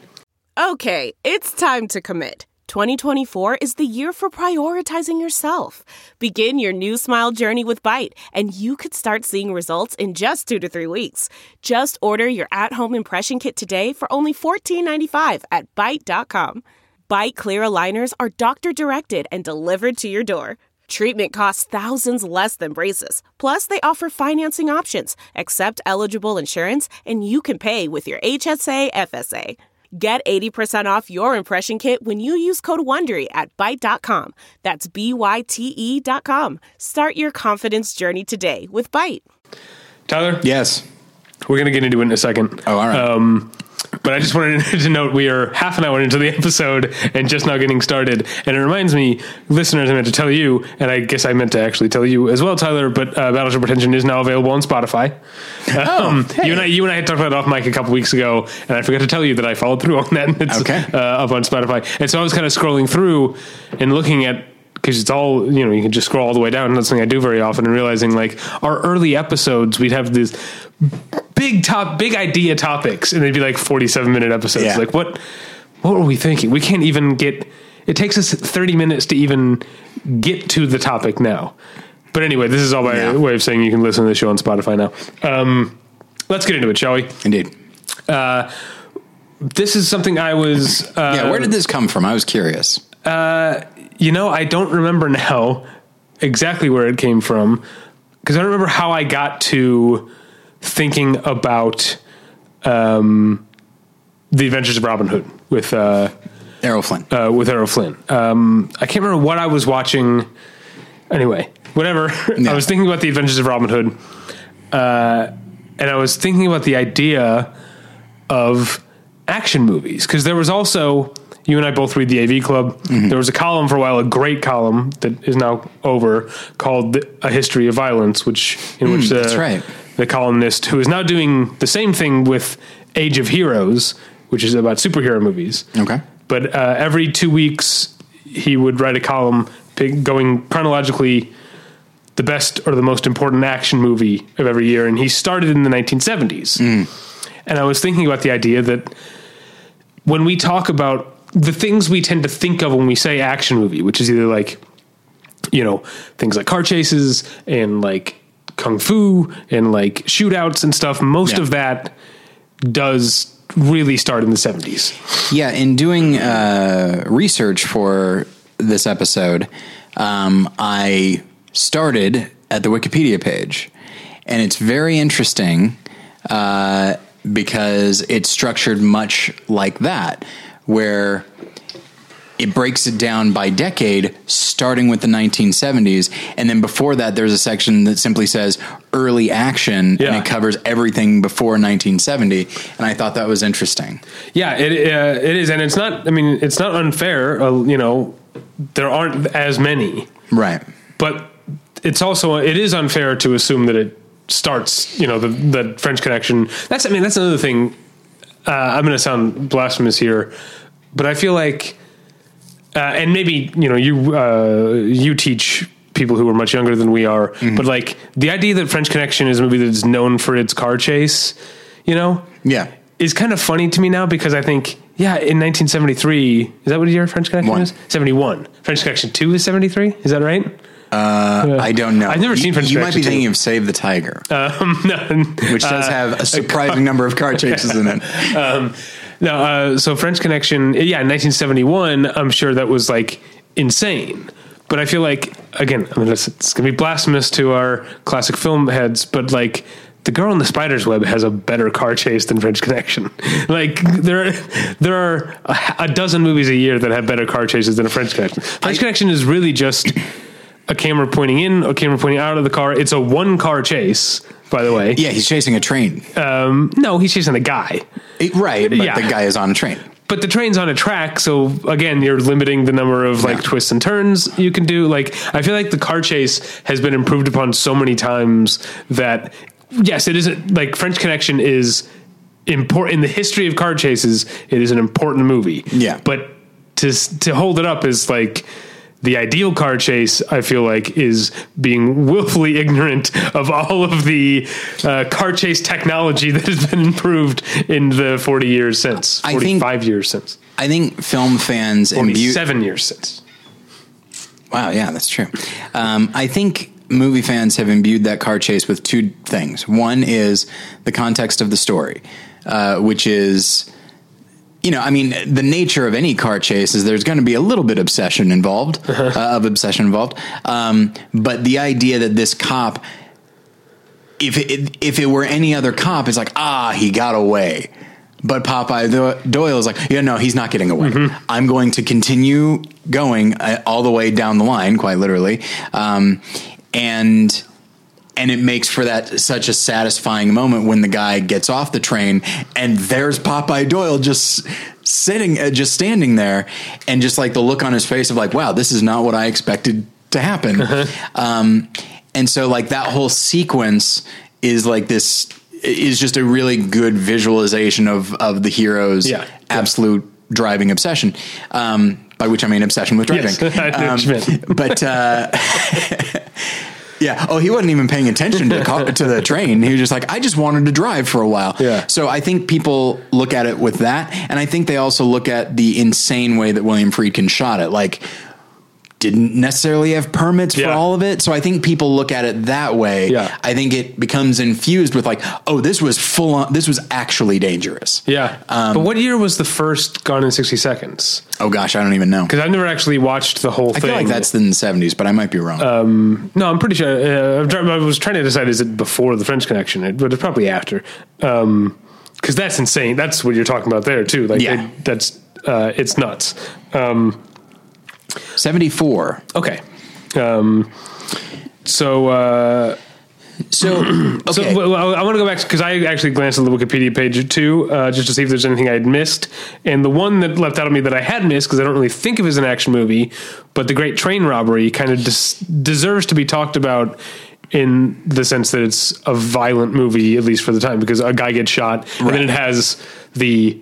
Okay, it's time to commit. 2024 is the year for prioritizing yourself. Begin your new smile journey with Byte, and you could start seeing results in just two to three weeks. Just order your at home impression kit today for only $14.95 at Byte.com. Byte Clear aligners are doctor directed and delivered to your door. Treatment costs thousands less than braces. Plus, they offer financing options, accept eligible insurance, and you can pay with your HSA FSA. Get 80% off your impression kit when you use code WONDERY at Byte.com. That's B-Y-T-E dot com. Start your confidence journey today with Byte. Tyler, Yes. we're going to get into it in a second. Oh, all right. Um, but I just wanted to note we are half an hour into the episode and just now getting started. And it reminds me, listeners, I meant to tell you, and I guess I meant to actually tell you as well, Tyler. But uh, Battleship Pretension is now available on Spotify. Um, hey. You and I, you and I had talked about it off mic a couple weeks ago, and I forgot to tell you that I followed through on that. And it's Okay. uh, up on Spotify. And so I was kind of scrolling through and looking at because it's all you know you can just scroll all the way down and that's something i do very often and realizing like our early episodes we'd have these big top big idea topics and they'd be like 47 minute episodes Yeah. like what what were we thinking we can't even get it takes us 30 minutes to even get to the topic now but anyway this is all my Yeah. way of saying you can listen to the show on spotify now um let's get into it shall we Indeed. this is something i was uh, Yeah. Where did this come from? I was curious. You know, I don't remember now exactly where it came from because I don't remember how I got to thinking about um, the Adventures of Robin Hood with uh, Errol Flynn. uh, with Errol Flynn. Um, I can't remember what I was watching. Anyway, whatever. Yeah. I was thinking about the Adventures of Robin Hood, uh, and I was thinking about the idea of action movies because there was also you and I both read the AV Club. Mm-hmm. There was a column for a while, a great column that is now over, called "A History of Violence," which in which the, Mm, that's right. the columnist who is now doing the same thing with Age of Heroes, which is about superhero movies. Okay. But uh, every two weeks, he would write a column going chronologically the best or the most important action movie of every year. And he started in the 1970s. And I was thinking about the idea that when we talk about the things we tend to think of when we say action movie, which is either like, you know, things like car chases and like kung fu and like shootouts and stuff, most Yeah. of that does really start in the 70s. Yeah, in doing uh, research for this episode, um, I started at the Wikipedia page, and it's very interesting uh, because it's structured much like that, where it breaks it down by decade, starting with the 1970s, and then before that, there's a section that simply says early action, Yeah. and it covers everything before 1970. And I thought that was interesting. Yeah, it uh, it is, and it's not. I mean, it's not unfair. Uh, you know, there aren't as many, Right. but it's also it is unfair to assume that it starts. You know, the the French Connection. That's. I mean, that's another thing. Uh, I'm going to sound blasphemous here, but I feel like, uh, and maybe you know, you uh, you teach people who are much younger than we are, but like the idea that French Connection is a movie that's known for its car chase, you know, Yeah. is kind of funny to me now because I think, yeah, in 1973, is that what year French Connection One. is? 71. French Connection 2 is 73? Is that right? Uh, I don't know. I've never seen You- French You might be Connection thinking of Save the Tiger, Um, no, which does have a surprising number of car chases in it. um, no, uh, so French Connection, yeah, in 1971, I'm sure that was like insane. But I feel like, again, I mean, it's, it's going to be blasphemous to our classic film heads, but like, the girl in the spider's web has a better car chase than French Connection. Like there, are, there are a, a dozen movies a year that have better car chases than a French Connection. French Connection is really just a camera pointing in, a camera pointing out of the car. It's a one car chase, by the way. Yeah, he's chasing a train. Um, no, he's chasing a guy. It- right, but Yeah. the guy is on a train. but the train's on a track so again you're limiting the number of like Yeah. twists and turns you can do like i feel like the car chase has been improved upon so many times that yes it isn't like french connection is important in the history of car chases it is an important movie Yeah. but to to hold it up is like the ideal car chase, I feel like, is being willfully ignorant of all of the uh, car chase technology that has been improved in the 40 years since, I think- 45 years since. I think film fans imbue. seven years since. Wow, yeah, that's true. Um, I think movie fans have imbued that car chase with two things. One is the context of the story, uh, which is. You know, I mean, the nature of any car chase is there's going to be a little bit of obsession involved, uh, of obsession involved. Um, but the idea that this cop, if it, if it were any other cop, it's like, ah, he got away. But Popeye Do- Doyle is like, yeah, no, he's not getting away. I'm going to continue going uh, all the way down the line, quite literally, um, and and it makes for that such a satisfying moment when the guy gets off the train and there's Popeye Doyle just sitting, uh, just standing there, and just like the look on his face of like, wow, this is not what I expected to happen. um, and so like that whole sequence is like this is just a really good visualization of of the hero's Yeah. absolute driving obsession. Um, by which I mean obsession with driving. Yes, I know what you meant. but uh, yeah, oh, he wasn't even paying attention to car, to the train. He was just like, I just wanted to drive for a while. Yeah. So I think people look at it with that, and I think they also look at the insane way that William Friedkin shot it. Like, didn't necessarily have permits for all of it. So I think people look at it that way. Yeah. I think it becomes infused with like, oh, this was full on. This was actually dangerous. Yeah. Um, but what year was the first Gone in 60 Seconds? Oh gosh, I don't even know. Because I've never actually watched the whole I thing. feel like that's in the seventies, but I might be wrong. No, I'm pretty sure. Uh, I was trying to decide is it before the French Connection, It- but it's probably after. Because that's insane. That's what you're talking about there too. Like Yeah. it- that's uh, it's nuts. Um, Seventy four. okay. Um, so. Uh, So okay. So well, I want to go back because I actually glanced at the Wikipedia page too, uh, just to see if there's anything I'd missed. And the one that left out of me that I had missed because I don't really think of it as an action movie, but the Great Train Robbery kind of des- deserves to be talked about in the sense that it's a violent movie, at least for the time, because a guy gets shot, and then it has the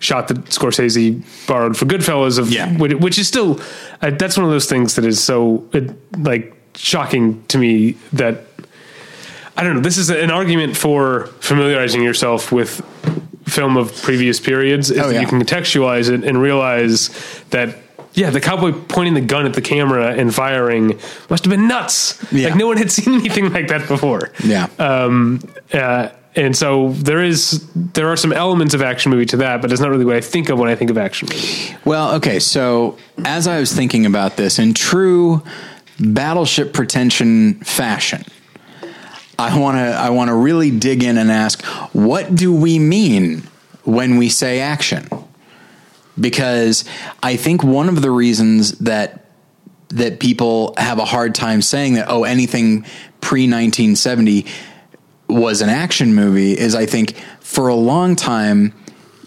shot that Scorsese borrowed for Goodfellas of Yeah. which, which is still uh, that's one of those things that is so it, like shocking to me that I don't know. This is an argument for familiarizing yourself with film of previous periods. Is Oh, that yeah. You can contextualize it and realize that, yeah, the cowboy pointing the gun at the camera and firing must have been nuts. Yeah. Like no one had seen anything like that before. yeah. Uh, and so there is there are some elements of action movie to that, but it's not really what I think of when I think of action movie. Well, okay. So as I was thinking about this in true battleship pretension fashion, I want to I want to really dig in and ask, what do we mean when we say action? Because I think one of the reasons that that people have a hard time saying that oh anything pre 1970 was an action movie is I think for a long time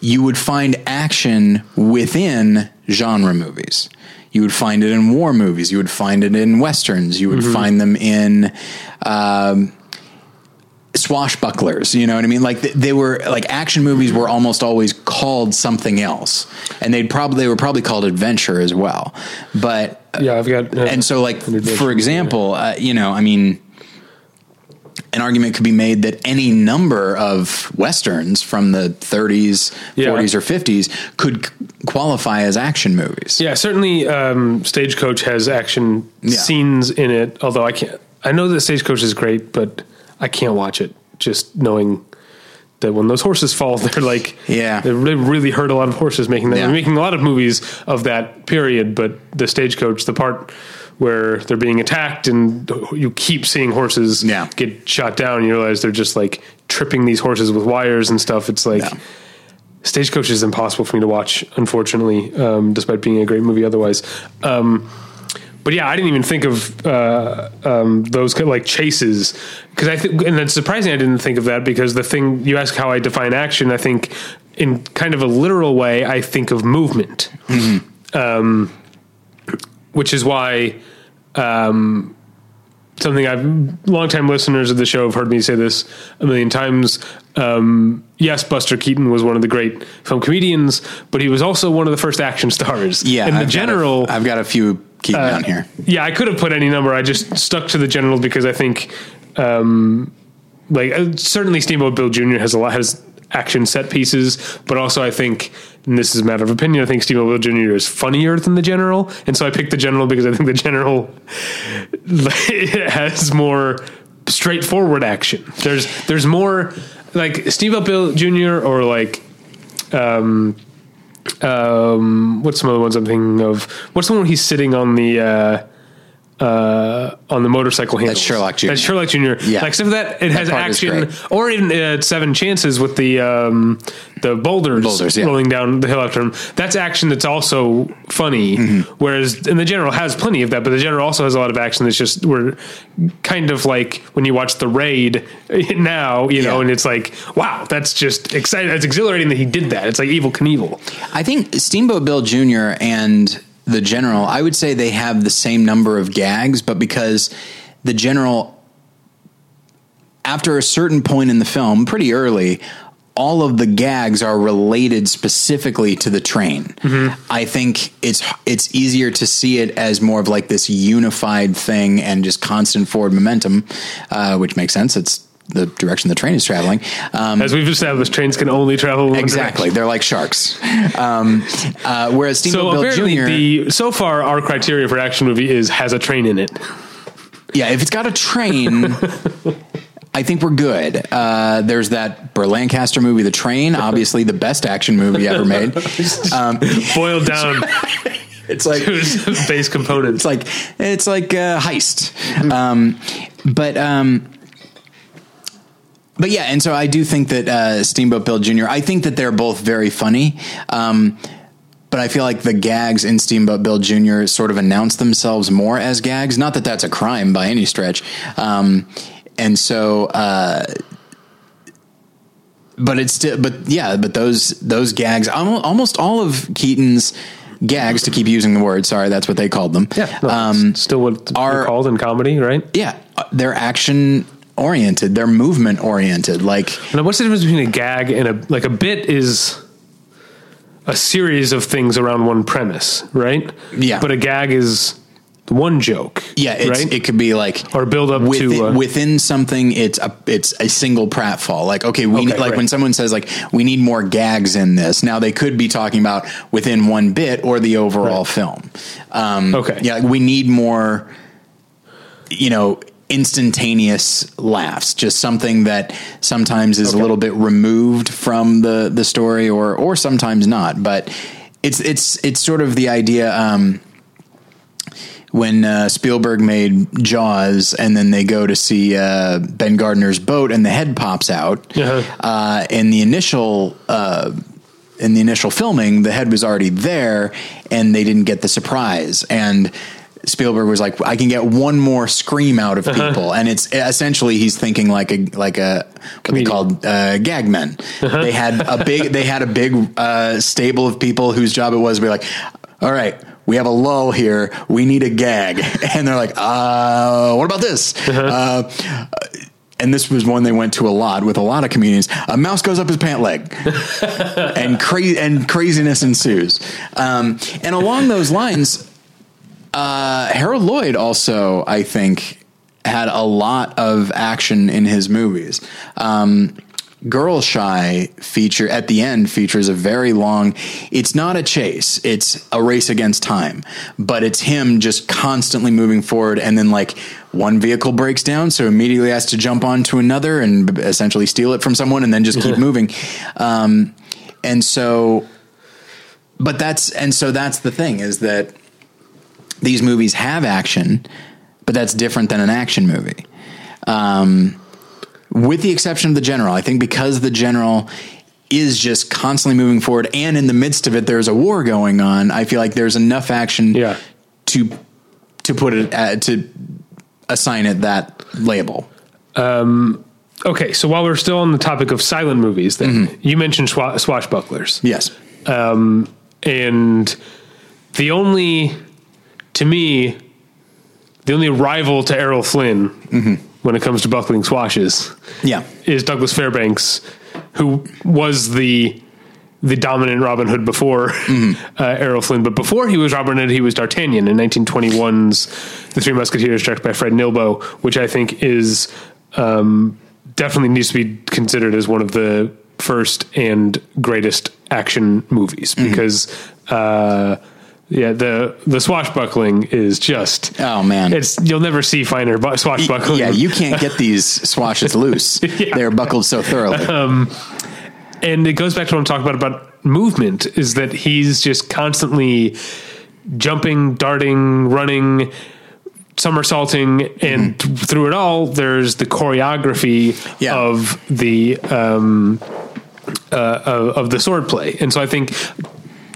you would find action within genre movies. You would find it in war movies. You would find it in westerns. You would find them in um, swashbucklers. You know what I mean? Like they were like action movies were almost always called something else, and they'd probably they were probably called adventure as well. But Yeah, I've got uh, and so like an for example uh, you know i mean an argument could be made that any number of westerns from the 30s Yeah. 40s or 50s could qualify as action movies Yeah, certainly. Um, Stagecoach has action Yeah. scenes in it. Although I can't, I know that Stagecoach is great, but I can't watch it just knowing that when those horses fall, they're like, Yeah. they really, hurt a lot of horses making them. Yeah. They're making a lot of movies of that period, but the Stagecoach, the part where they're being attacked and you keep seeing horses Yeah. get shot down, and you realize they're just like tripping these horses with wires and stuff. It's like. Yeah. Stagecoach is impossible for me to watch, unfortunately, um, despite being a great movie otherwise. Um, but yeah, I didn't even think of uh, um, those kind of like chases because I think, and it's surprising I didn't think of that because the thing you ask how I define action, I think in kind of a literal way, I think of movement, um, which is why um, something I've longtime listeners of the show have heard me say this a million times. Um, yes, Buster Keaton was one of the great film comedians, but he was also one of the first action stars. yeah in the I've got a- general, i've got a few Keaton Uh, down here yeah, I could have put any number. I just stuck to the general because I think, um, like uh, certainly Steamboat Bill Jr. has a lot has action set pieces, but also I think, and this is a matter of opinion, I think Steve Will Jr. is funnier than the General, and so I picked the General because I think the General has more straightforward action. There's there's more like Steamboat Bill Jr. or like um um what's some of the ones I'm thinking of? What's the one he's sitting on the uh uh, on the motorcycle handles. That's Sherlock Jr.. That's Sherlock Jr. Yeah. Like, except for that, it has part is action, great. or even uh, Seven Chances with the um, the boulders, Boulders, yeah. rolling down the hill after him. That's action that's also funny. Mm-hmm. Whereas, and the general has plenty of that, but the general also has a lot of action that's just we're kind of like when you watch the raid now, you know, Yeah. and it's like, wow, that's just exciting. It's exhilarating that he did that. It's like Evel Knievel. I think Steamboat Bill Jr. and the General, I would say they have the same number of gags, but because the General, after a certain point in the film, pretty early, all of the gags are related specifically to the train. I think it's it's easier to see it as more of like this unified thing and just constant forward momentum, uh, which makes sense. It's the direction the train is traveling. Um, As we've established, trains can only travel one Exactly, direction. they're like sharks. Um, uh, whereas So Bill Jr. the so far our criteria for action movie is has a train in it. yeah, if it's got a train, I think we're good. Uh, there's that Burt Lancaster movie, The Train, obviously the best action movie ever made. Um, Boiled down it's like base components. it's like it's like uh, heist. Um, but um, but yeah, and so I do think that uh, Steamboat Bill Jr. I think that they're both very funny. Um, but I feel like the gags in Steamboat Bill Jr. sort of announce themselves more as gags. Not that that's a crime by any stretch. Um, and so, uh, but it's still, but yeah, but those those gags, almost all of Keaton's gags, to keep using the word, sorry, that's what they called them. yeah, no, um, still what are- called in comedy, right? yeah, uh, they're action oriented, they're movement oriented. Like, Now, what's the difference between a gag and a like a bit is a series of things around one premise, right? Yeah. but a gag is one joke. yeah, it's, right. it could be like Or build up within, to, uh, within something. It's a it's a single pratfall. Like, okay, we Okay, need, like right. when someone says like we need more gags in this. Now they could be talking about within one bit or the overall film. Um, Okay. yeah, like, we need more. You know. Instantaneous laughs, just something that sometimes is a little bit removed from the the story, or or sometimes not. But it's it's it's sort of the idea. Um, when uh, Spielberg made Jaws, and then they go to see uh, Ben Gardner's boat, and the head pops out. Uh-huh. Uh, in the initial uh, in the initial filming, the head was already there, and they didn't get the surprise. And Spielberg was like, "I can get one more scream out of Uh-huh. people," and it's essentially he's thinking like a like a what they called uh, gag men. Uh-huh. They had a big they had a big uh, stable of people whose job it was to be like, "All right." We have a lull here. We need a gag, and they're like, "Uh, what about this?" Uh, and this was one they went to a lot with a lot of comedians. A mouse goes up his pant leg, and cra- and craziness ensues. Um, and along those lines, uh, Harold Lloyd also, I think, had a lot of action in his movies. Um, Girl Shy feature at the end features a very long. It's not a chase; it's a race against time. But it's him just constantly moving forward, and then like one vehicle breaks down, so immediately has to jump onto another and essentially steal it from someone, and then just keep moving. Um, and so, but that's and so that's the thing is that these movies have action, but that's different than an action movie. Um, with the exception of the general, I think because the general is just constantly moving forward, and in the midst of it, there's a war going on. I feel like there's enough action Yeah. to to put it uh, to assign it that label. okay, so while we're still on the topic of silent movies, then Mm-hmm. you mentioned swa- swashbucklers. Yes, and the only to me the only rival to Errol Flynn Mm-hmm. when it comes to buckling swashes yeah, is Douglas Fairbanks, who was the the dominant Robin Hood before Mm-hmm. uh, Errol Flynn. But before he was Robin Hood, he was D'Artagnan in 1921's The Three Musketeers, directed by Fred Niblo, which I think is um, definitely needs to be considered as one of the first and greatest action movies Mm-hmm. because uh, yeah the the swashbuckling is just Oh, man. it's you'll never see finer bu- swashbuckling Yeah, you can't get these swashes loose. Yeah. They're buckled so thoroughly. and it goes back to what I'm talking about about movement is that he's just constantly jumping, darting, running, somersaulting, and Mm-hmm. through it all, there's the choreography Yeah. of the um, uh, of, of the swordplay, and so I think.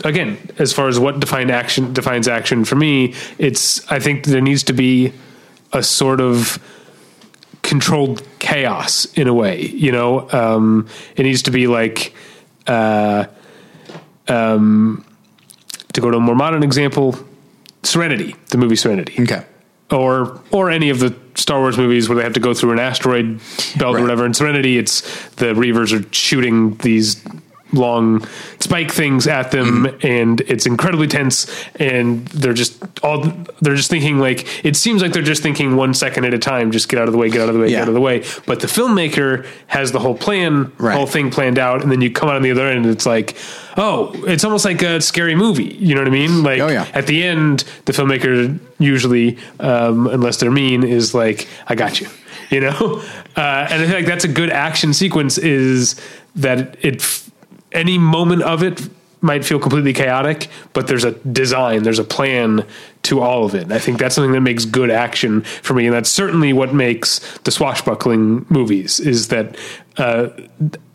Again, as far as what define action defines action for me, it's I think there needs to be a sort of controlled chaos in a way. You know, um, it needs to be like, uh, um, to go to a more modern example, Serenity, the movie Serenity, okay. or or any of the Star Wars movies where they have to go through an asteroid belt Right. or whatever. In Serenity, it's the Reavers are shooting these long spike things at them and it's incredibly tense and they're just all they're just thinking like it seems like they're just thinking one second at a time just get out of the way get out of the way Yeah. get out of the way but the filmmaker has the whole plan Right. whole thing planned out and then you come out on the other end and it's like oh it's almost like a scary movie you know what i mean like Oh, yeah. at the end the filmmaker usually um, unless they're mean is like i got you you know uh, and i feel like that's a good action sequence is that it any moment of it might feel completely chaotic but there's a design there's a plan to all of it and i think that's something that makes good action for me and that's certainly what makes the swashbuckling movies is that uh,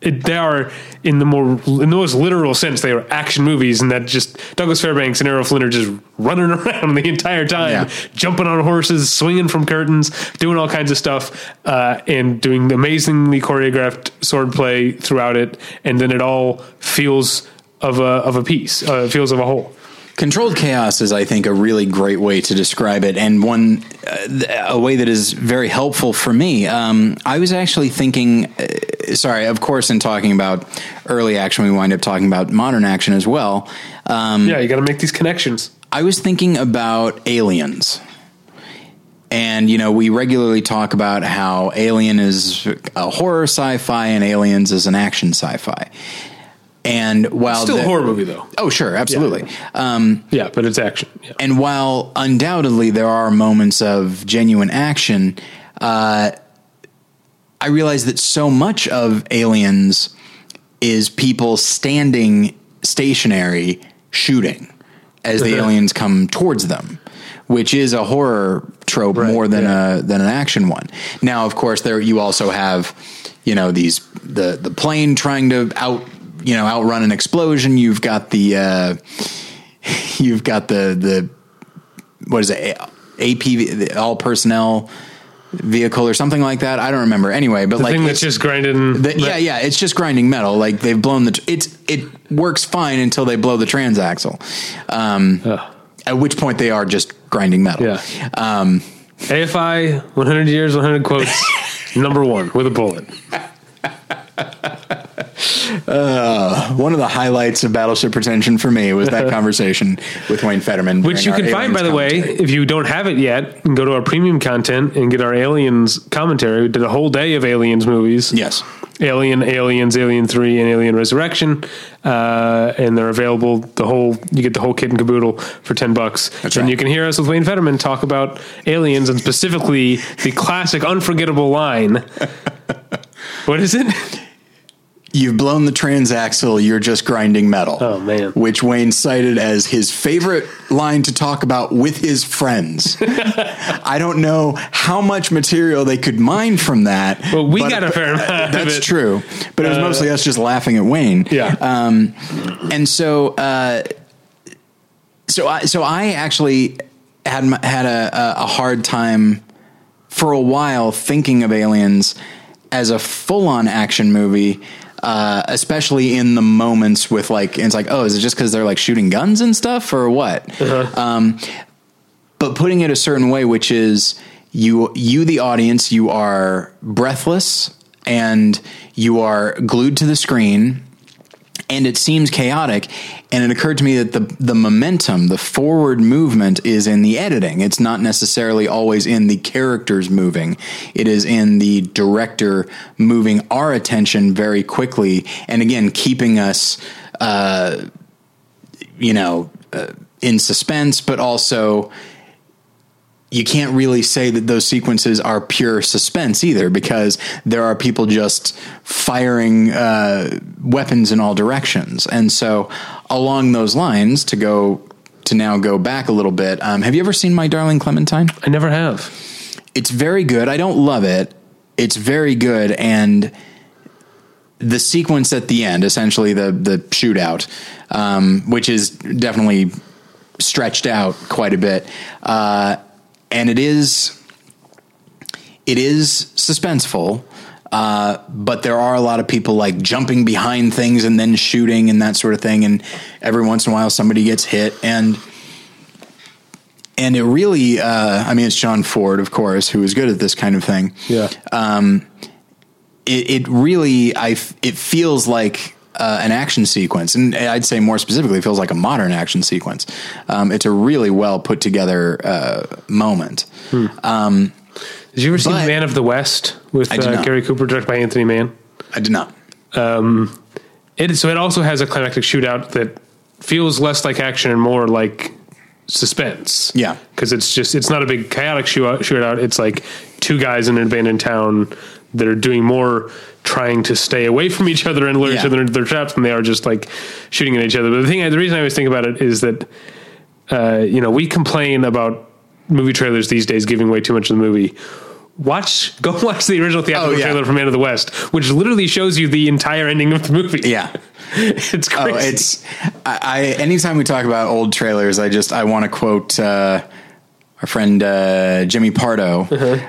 it, they are in the more in the most literal sense they are action movies and that just Douglas Fairbanks and Errol Flynn are just running around the entire time Yeah. jumping on horses swinging from curtains doing all kinds of stuff uh, and doing amazingly choreographed swordplay throughout it and then it all feels of a of a piece uh, it feels of a whole Controlled chaos is, I think, a really great way to describe it, and one uh, a way that is very helpful for me. Um, I was actually thinking, uh, sorry, of course, in talking about early action, we wind up talking about modern action as well. Um, yeah you got to make these connections I was thinking about aliens. And, you know, we regularly talk about how Alien is a horror sci fi and Aliens is an action sci fi. And while still a the- horror movie though Oh, sure, absolutely. Um, yeah but it's action yeah. and while undoubtedly there are moments of genuine action, uh, I realize that so much of Aliens is people standing stationary shooting as the Uh-huh. aliens come towards them, which is a horror trope Right, more than yeah. a than an action one. Now, of course, there you also have you know these the the plane trying to out you know outrun an explosion. You've got the uh, you've got the the what is it APV the all personnel vehicle or something like that. I don't remember. Anyway, but the like thing that's it's- just grinding the- yeah, yeah, it's just grinding metal. Like they've blown the. It's it works fine until they blow the transaxle. Um, At which point they are just grinding metal. Yeah. Um, AFI 100 years 100 quotes number one with a bullet one of the highlights of Battleship Pretension for me was that conversation with Wayne Fetterman, Which you can find, by the way, if you don't have it yet, can go to our premium content and get our Aliens commentary. We did a whole day of Aliens movies. Yes. Alien, Aliens, Alien 3, and Alien Resurrection. Uh, and they're available, the whole, you get the whole kit and caboodle for 10 bucks. That's and right. you can hear us with Wayne Fetterman talk about aliens and specifically the classic unforgettable line. what is it? You've blown the transaxle, you're just grinding metal. Oh, man. Which Wayne cited as his favorite line to talk about with his friends. I don't know how much material they could mine from that. Well, we got a fair amount That's true. But it was Uh, mostly us just laughing at Wayne. Yeah. Um, and so, uh, so I, so I actually had had a, a- a hard time for a while thinking of Aliens as a full on action movie. Uh, especially in the moments with like, it's like, oh, is it just because they're like shooting guns and stuff or what? Um, but putting it a certain way, which is you, you, the audience, you are breathless and you are glued to the screen and it seems chaotic. And it occurred to me that the the momentum, the forward movement, is in the editing. It's not necessarily always in the characters moving. It is in the director moving our attention very quickly, and again keeping us, uh, you know, uh, in suspense, but also you can't really say that those sequences are pure suspense either because there are people just firing uh, weapons in all directions. And so, along those lines, to go to now go back a little bit, um, have you ever seen My Darling Clementine? I never have. It's very good. I don't love it. It's very good, and the sequence at the end, essentially the the shootout, um, which is definitely stretched out quite a bit. Uh, and it is it is suspenseful. Uh, but there are a lot of people like jumping behind things and then shooting and that sort of thing. And every once in a while, somebody gets hit. And and it really, uh, I mean, it's John Ford, of course, who is good at this kind of thing. Yeah. Um, it, it really, I, f- it feels like uh, an action sequence, and I'd say more specifically, it feels like a modern action sequence. Um, it's a really well put together uh, moment. Um, Did you ever see Man of the West with uh. Gary Cooper, directed by Anthony Mann? I did not. It so it also has a climactic shootout that feels less like action and more like suspense. Yeah. because it's just it's not a big chaotic. Shootout. It's like two guys in an abandoned town that are doing more trying to stay away from each other and lure each other into their traps than they are just like shooting at each other. But the thing, the reason I always think about it is that uh, you know we complain about movie trailers these days giving away too much of the movie. Watch, go watch the original theatrical Oh, yeah. trailer for Man of the West, which literally shows you the entire ending of the movie. Yeah. it's crazy. Oh, it's I, I. Anytime we talk about old trailers, I just I want to quote uh, our friend uh, Jimmy Pardo,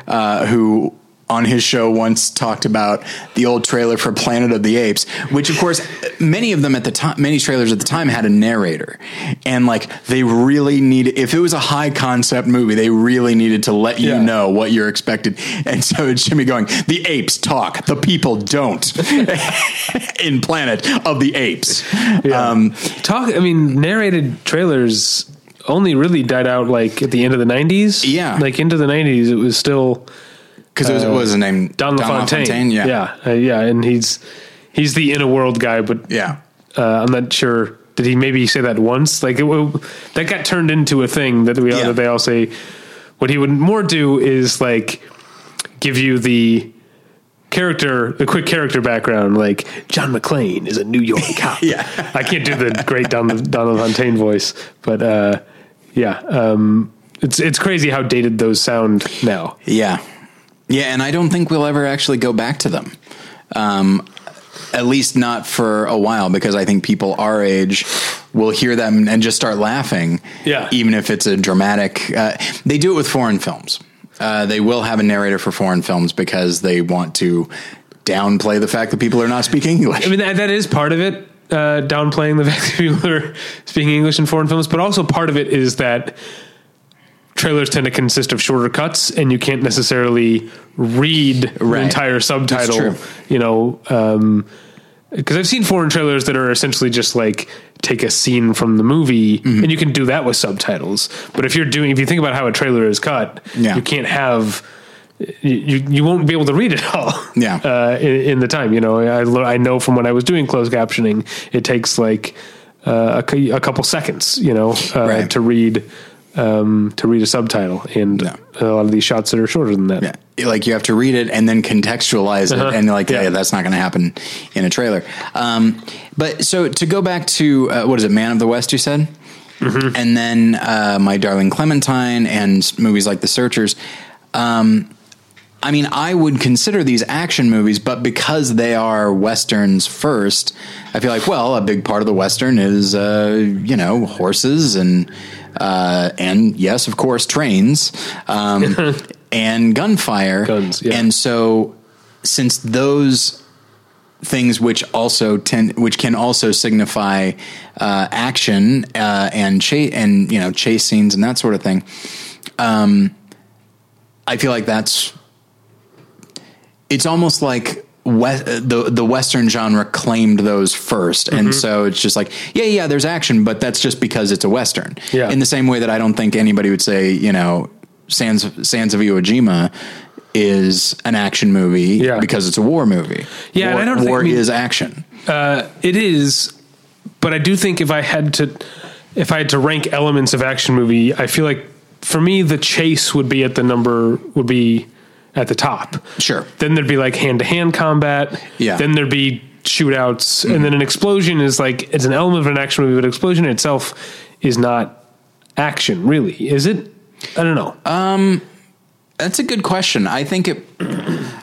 uh, who on his show once talked about the old trailer for Planet of the Apes, which of course many of them at the time, many trailers at the time had a narrator, and like they really needed if it was a high concept movie, they really needed to let you Yeah. know what you're expected, and so it's Jimmy going, the apes talk, the people don't, in Planet of the Apes. Um, Talk. I mean, narrated trailers only really died out like at the end of the nineties. Yeah. like into the nineties, it was still because it was, what was his name? Don LaFontaine. yeah, yeah, uh, yeah, and he's he's the inner world guy, but yeah. uh, I'm not sure. Did he maybe say that once? Like it, w- that got turned into a thing that we all, Yeah. that they all say. What he would more do is like give you the character, the quick character background. Like John McClane is a New York cop. Yeah. I can't do the great Don Donald Fontaine voice, but uh, yeah, um, it's it's crazy how dated those sound now. Yeah. Yeah, and I don't think we'll ever actually go back to them. Um, at least not for a while, because I think people our age will hear them and just start laughing. Yeah. Even if it's a dramatic, uh, they do it with foreign films. Uh, they will have a narrator for foreign films because they want to downplay the fact that people are not speaking English. I mean, that, that is part of it, uh, downplaying the fact that people are speaking English in foreign films, but also part of it is that trailers tend to consist of shorter cuts and you can't necessarily read the entire subtitle, you know, um, because I've seen foreign trailers that are essentially just like take a scene from the movie, Mm-hmm. and you can do that with subtitles. But if you're doing, if you think about how a trailer is cut, Yeah. you can't have you, you you won't be able to read it all. Yeah. uh, in, in the time. You know, I I know from when I was doing closed captioning, it takes like uh, a, a couple seconds, you know, uh, Right. to read um, to read a subtitle, and Yeah. a lot of these shots that are shorter than that. Yeah. Like you have to read it and then contextualize it, Uh-huh. and like, yeah, Yeah. that's not going to happen in a trailer. Um, but so to go back to uh, what is it, Man of the West? You said, Mm-hmm. and then uh, My Darling Clementine and movies like The Searchers. Um, I mean, I would consider these action movies, but because they are westerns first, I feel like, well, a big part of the western is, uh, you know, horses and uh, and yes, of course, trains um, and gunfire. Guns, yeah. And so, since those things which also tend which can also signify uh, action uh, and chase and you know chase scenes and that sort of thing um, I feel like that's it's almost like we- the the western genre claimed those 1st Mm-hmm. and so it's just like yeah yeah there's action but that's just because it's a western Yeah. in the same way that I don't think anybody would say you know Sands Sands of Iwo Jima is an action movie Yeah. because it's a war movie Yeah, war, I don't think- war I mean- is action It is, but I do think if I had to, if I had to rank elements of action movie, I feel like for me the chase would be at the number would be at the top. Sure. Then there'd be like hand to hand combat. Yeah. Then there'd be shootouts, and then an explosion is like it's an element of an action movie, but explosion itself is not action really, is it? I don't know. Um, That's a good question. I think it.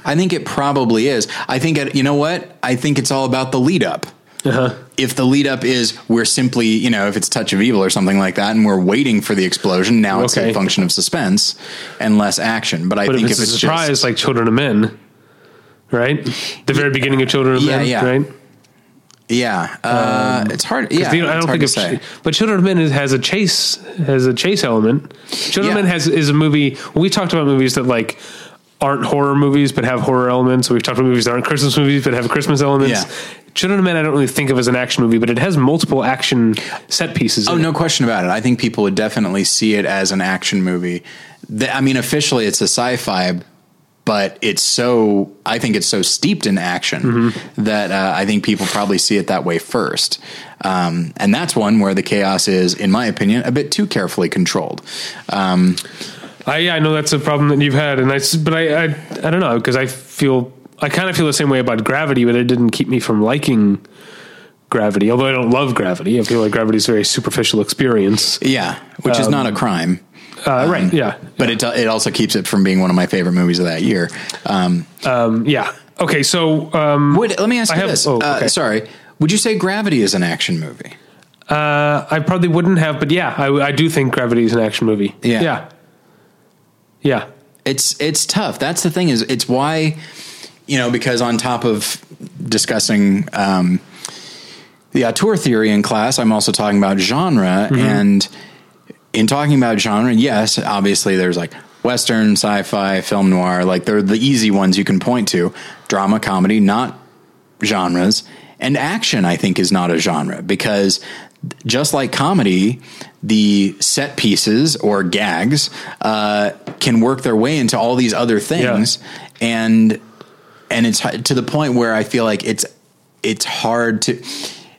I think it probably is. I think it, you know what? I think it's all about the lead up. Uh-huh. If the lead up is we're simply you know if it's Touch of Evil or something like that, and we're waiting for the explosion, now it's Okay. a function of suspense and less action. But I but if it's if a it's surprise, just like Children of Men, right? The very beginning of Children of Yeah, Men, yeah. right? yeah, uh, it's hard. Yeah, You know, I don't think to of, say. but Children of Men is, has a chase has a chase element. Children Yeah. of Men has is a movie. We talked about movies that like aren't horror movies but have horror elements. We've talked about movies that aren't Christmas movies but have Christmas elements. Yeah. Children of Men, I don't really think of as an action movie, but it has multiple action set pieces. Oh, no it. question about it. I think people would definitely see it as an action movie. The- I mean, officially it's a sci-fi, but it's so, I think it's so steeped in action Mm-hmm. that uh, I think people probably see it that way first. Um, and that's one where the chaos is, in my opinion, a bit too carefully controlled. Um, I, I know that's a problem that you've had, and I, but I, I, I don't know because I feel I kind of feel the same way about Gravity, but it didn't keep me from liking Gravity. Although I don't love Gravity, I feel like Gravity is a very superficial experience. yeah, which is not a crime. Uh, right? Yeah, But it, it also keeps it from being one of my favorite movies of that year. Um, yeah. Okay, so um, would, let me ask I you have- this. oh, uh, okay. sorry. Would you say Gravity is an action movie? uh, I probably wouldn't have, but yeah, I, I do think Gravity is an action movie. Yeah. yeah, yeah. it's it's tough. That's the thing is it's why you know because on top of discussing um, the auteur theory in class, I'm also talking about genre and in talking about genre, yes, obviously there's like western, sci-fi, film noir, like they're the easy ones you can point to. Drama, comedy, not genres. And action, I think, is not a genre because just like comedy, the set pieces or gags uh, can work their way into all these other things, and and it's to the point where I feel like it's it's hard to.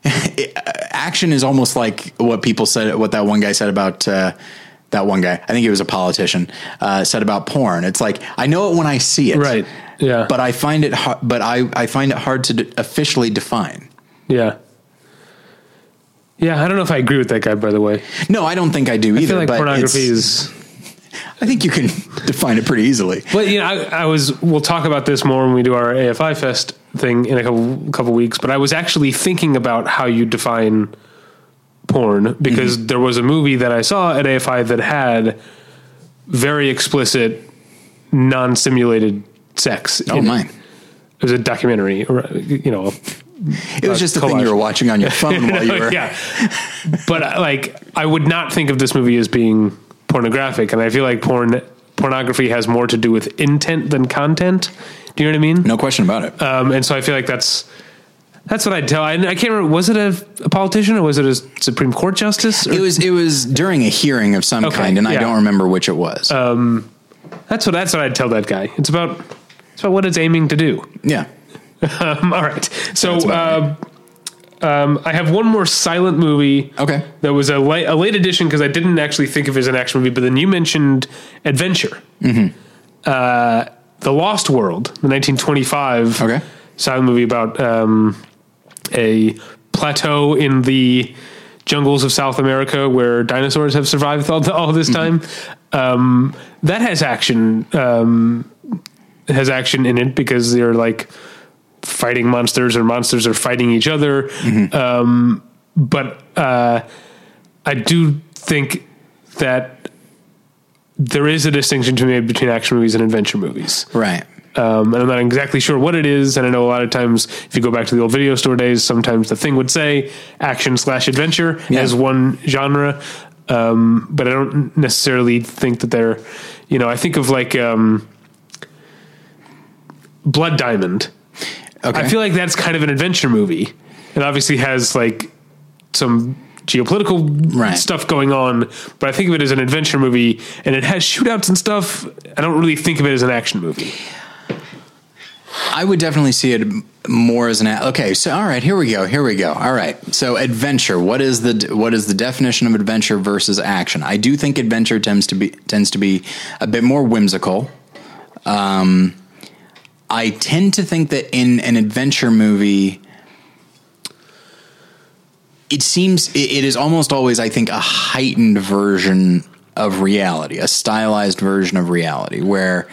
action is almost like what people said. What that one guy said about. Uh, that one guy, I think he was a politician, uh, said about porn. It's like I know it when I see it, Right. Yeah. But I find it, but I, I find it hard to officially define. Yeah. Yeah, I don't know if I agree with that guy. By the way, No, I don't think I do either. I feel like but pornography is. I think you can define it pretty easily. But you know, I, I was. We'll talk about this more when we do our AFI Fest thing in a couple couple weeks. But I was actually thinking about how you define porn because Mm-hmm. there was a movie that I saw at AFI that had very explicit, non-simulated sex. Oh in it. my! It was a documentary, or, you know, It was just the thing you were watching on your phone while you were. yeah. But uh, like, I would not think of this movie as being pornographic, and I feel like porn pornography has more to do with intent than content. Do you know what I mean? No question about it. Um, and so I feel like that's that's what I'd tell. I, I can't remember. Was it a, a politician or was it a Supreme Court justice? Or- it was it was during a hearing of some Okay, kind, and I don't remember which it was. that's what that's what I'd tell that guy. It's about it's about what it's aiming to do. yeah, Um, all right. So um, um, I have one more silent movie. Okay. That was a late, a late edition because I didn't actually think of it as an action movie, but then you mentioned Adventure. Mm-hmm. Uh, the Lost World, the 1925 Okay. silent movie about um, a plateau in the jungles of South America where dinosaurs have survived all, all this time. Um, that has action um, has action in it because they're like fighting monsters or monsters are fighting each other. Um, but uh, I do think that there is a distinction to be made between action movies and adventure movies. right. Um, and I'm not exactly sure what it is. And I know a lot of times, if you go back to the old video store days, sometimes the thing would say action slash adventure Yeah. as one genre. Um, but I don't necessarily think that they're, you know, I think of like um, Blood Diamond Okay. I feel like that's kind of an adventure movie. It obviously has like some geopolitical Right. stuff going on, but I think of it as an adventure movie and it has shootouts and stuff. I don't really think of it as an action movie. I would definitely see it more as an okay. So all right, here we go. Here we go. All right. So adventure. What is the what is the definition of adventure versus action? I do think adventure tends to be tends to be a bit more whimsical. Um, I tend to think that in an adventure movie, it seems it, is almost always, I think, a heightened version of reality, a stylized version of reality, where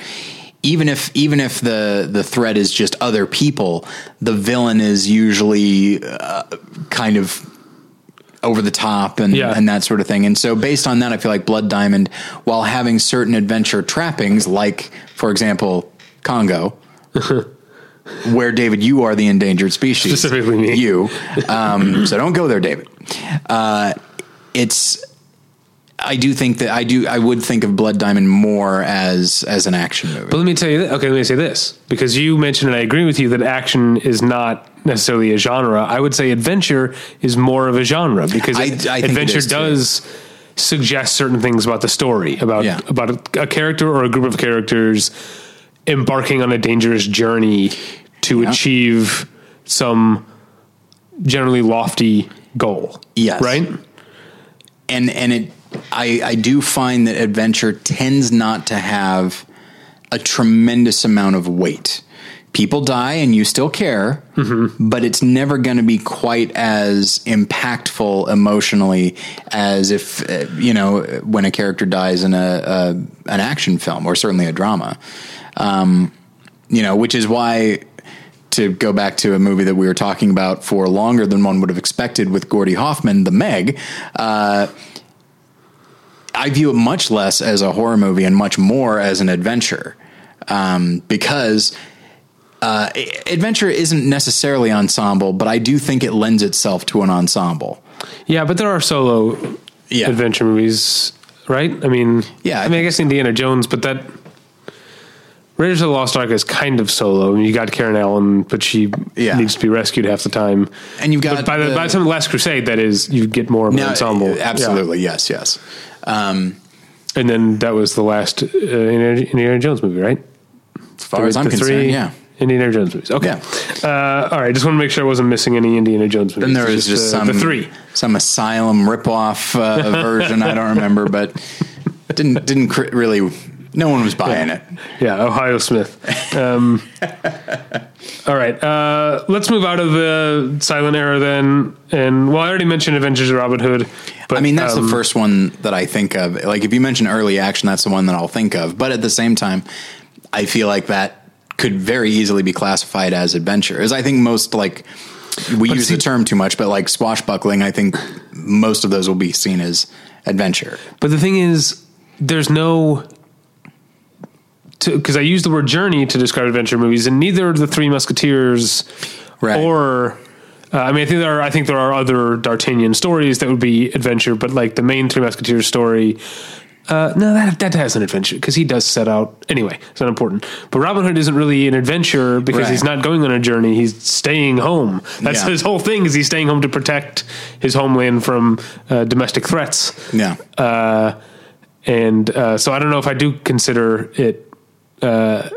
even if even if the the threat is just other people, the villain is usually uh, kind of over the top and Yeah. and that sort of thing. And so based on that, I feel like Blood Diamond, while having certain adventure trappings, like for example, Congo. Where David, you are the endangered species. Specifically me. You. Um, so don't go there, David. Uh, it's. I do think that I do. I would think of Blood Diamond more as as an action movie. But let me tell you, okay, let me say this because you mentioned, and I agree with you that action is not necessarily a genre. I would say adventure is more of a genre because I- I adventure too. does suggest certain things about the story, about Yeah. about a, a character or a group of characters embarking on a dangerous journey to Yeah. achieve some generally lofty goal. Yes. right. and and it I I do find that adventure tends not to have a tremendous amount of weight. People die and you still care, but it's never going to be quite as impactful emotionally as if uh, you know when a character dies in a, a an action film or certainly a drama. Um, you know, which is why to go back to a movie that we were talking about for longer than one would have expected with Gordy Hoffman, The Meg. Uh, I view it much less as a horror movie and much more as an adventure, um, because uh, adventure isn't necessarily ensemble, but I do think it lends itself to an ensemble. Yeah, but there are solo Yeah. adventure movies, right? I mean, Yeah, I I mean, I guess Indiana Jones, but that Raiders of the Lost Ark is kind of solo. You got Karen Allen, but she Yeah. needs to be rescued half the time. And you've got but by the, the- by the time Last Crusade, that is, you get more of an ensemble. absolutely, yes, yes. Um, And then that was the last uh, Indiana, Indiana Jones movie, right? as far as I'm concerned, yeah. Indiana Jones movies. Okay. Uh, all right. Just want to make sure I wasn't missing any Indiana Jones movies. Then there is just uh, some the three. some asylum ripoff uh, version. I don't remember, but didn't didn't cr- really. No one was buying it. Yeah, Ohio Smith. Um, all right, uh, let's move out of the silent era then. And well, I already mentioned Adventures of Robin Hood. But I mean, that's um, the first one that I think of. Like, if you mention early action, that's the one that I'll think of. But at the same time, I feel like that could very easily be classified as adventure. As I think most like we use the term too much, but like swashbuckling, I think most of those will be seen as adventure. But the thing is, there's no. Because I use the word journey to describe adventure movies, and neither the Three Musketeers Right. or. Uh, I mean, I think there are. I think there are other D'Artagnan stories that would be adventure, but like the main Three Musketeers story, uh, no, that that has an adventure because he does set out. Anyway, it's not important. But Robin Hood isn't really an adventure because Right. he's not going on a journey. He's staying home. That's Yeah. his whole thing. Is he's staying home to protect his homeland from uh, domestic threats Yeah. uh, and uh, so I don't know if I do consider it uh,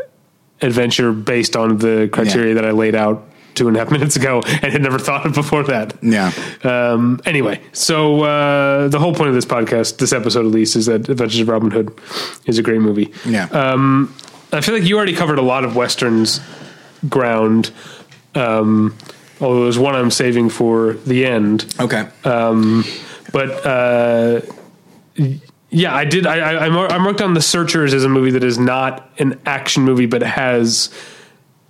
adventure based on the criteria Yeah. that I laid out two and a half minutes ago and had never thought of before that. yeah. Um, anyway, so uh, the whole point of this podcast, this episode at least, is that Adventures of Robin Hood is a great movie. Yeah. Um, I feel like you already covered a lot of westerns ground. Um, although there's one I'm saving for the end. okay. but uh, yeah, I did. I, I, I mar- I marked down The Searchers as a movie that is not an action movie, but has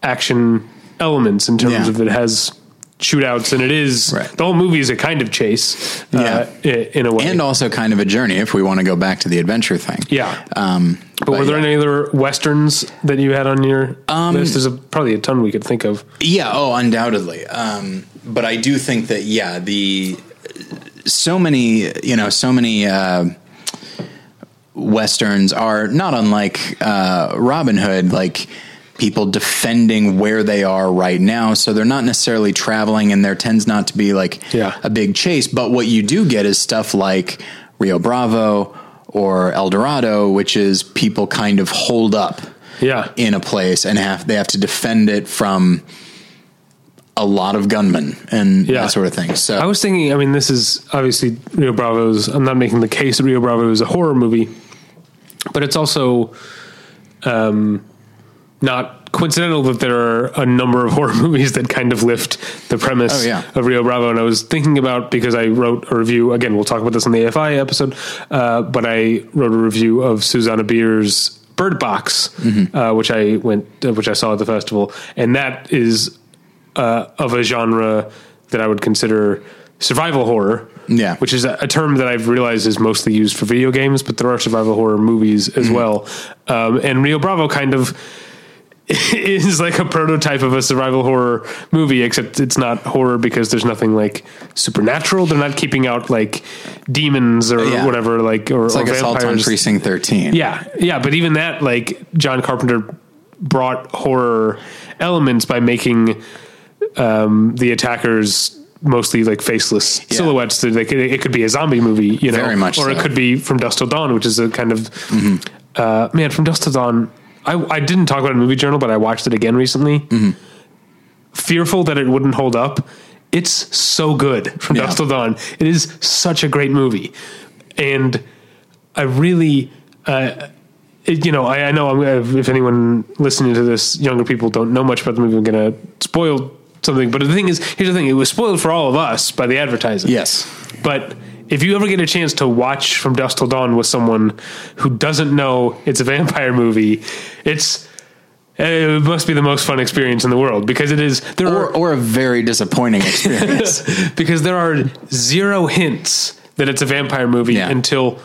action elements in terms Yeah. of it has shootouts, and it is Right. the whole movie is a kind of chase, uh, Yeah. in a way. and also kind of a journey if we want to go back to the adventure thing. yeah. Um, but, were there yeah. any other westerns that you had on your Um, list? There's a, probably a ton we could think of. Yeah, oh, undoubtedly. Um, but I do think that yeah, the so many you know so many uh, westerns are not unlike uh, Robin Hood. Like people defending where they are right now. So they're not necessarily traveling, and there tends not to be like Yeah. a big chase. But what you do get is stuff like Rio Bravo or El Dorado, which is people kind of hold up Yeah. in a place and have they have to defend it from a lot of gunmen and Yeah. that sort of thing. So I was thinking, I mean, this is obviously Rio Bravo's. I'm not making the case that Rio Bravo is a horror movie, but it's also um, not coincidental that there are a number of horror movies that kind of lift the premise Oh, yeah. of Rio Bravo. And I was thinking about because I wrote a review. Again, we'll talk about this in the AFI episode, uh, but I wrote a review of Susanne Bier's Bird Box, Mm-hmm. uh, which I went, uh, which I saw at the festival, and that is uh, of a genre that I would consider survival horror. Yeah. Which is a, a term that I've realized is mostly used for video games, but there are survival horror movies as well. Um, and Rio Bravo kind of is like a prototype of a survival horror movie, except it's not horror because there's nothing like supernatural. They're not keeping out like demons or Yeah. whatever, like or, it's like or Assault on. Precinct 13. Yeah, yeah, but even that, like John Carpenter brought horror elements by making um, the attackers mostly like faceless silhouettes. That like it, it could be a zombie movie, you know, Very much or it could be From Dusk Till Dawn, which is a kind of uh, man From Dusk Till Dawn. I, I didn't talk about it in movie journal, but I watched it again recently. Fearful that it wouldn't hold up. It's so good from Yeah. Dusk Till Dawn. It is such a great movie, and I really, uh, it- you know, I, I know I'm, if anyone listening to this, younger people don't know much about the movie, I'm going to spoil something. But the thing is, here's the thing: it was spoiled for all of us by the advertising. Yes. But if you ever get a chance to watch From Dusk Till Dawn with someone who doesn't know it's a vampire movie, it's it must be the most fun experience in the world because it is there Or, are or a very disappointing experience. because there are zero hints that it's a vampire movie Yeah. until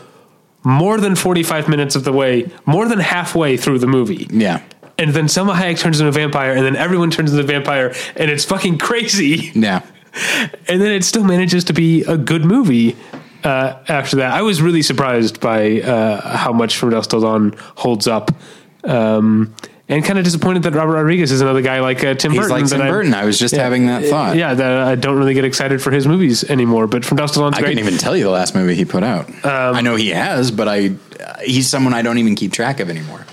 more than 45 minutes of the way, more than halfway through the movie. yeah. And then Salma Hayek turns into a vampire, and then everyone turns into a vampire, and it's fucking crazy. Yeah. and then it still manages to be a good movie uh, after that. I was really surprised by uh, how much From Dusk Till Dawn holds up. Um, and kind of disappointed that Robert Rodriguez is another guy like uh, Tim He's Burton. like Tim I- Burton. I was just having that thought. Yeah, that I don't really get excited for his movies anymore. But From Dusk Till I great. couldn't even tell you the last movie he put out. Um, I know he has, but I uh, he's someone I don't even keep track of anymore.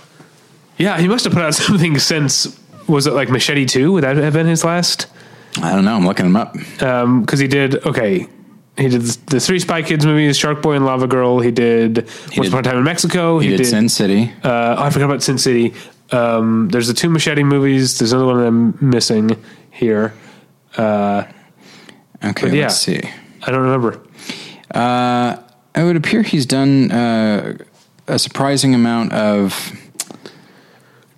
Yeah, he must have put out something since. Was it like Machete Two? Would that have been his last? I don't know. I'm looking him up. because he did okay. He did the three Spy Kids movies, Shark Boy and Lava Girl. He did Once did- Upon a Time in Mexico. He, did, Sin City. Uh, oh, I forgot about Sin City. Um, there's the two Machete movies. There's another one I'm missing here. Okay, let's see. I don't remember. Uh, it would appear he's done uh, a surprising amount of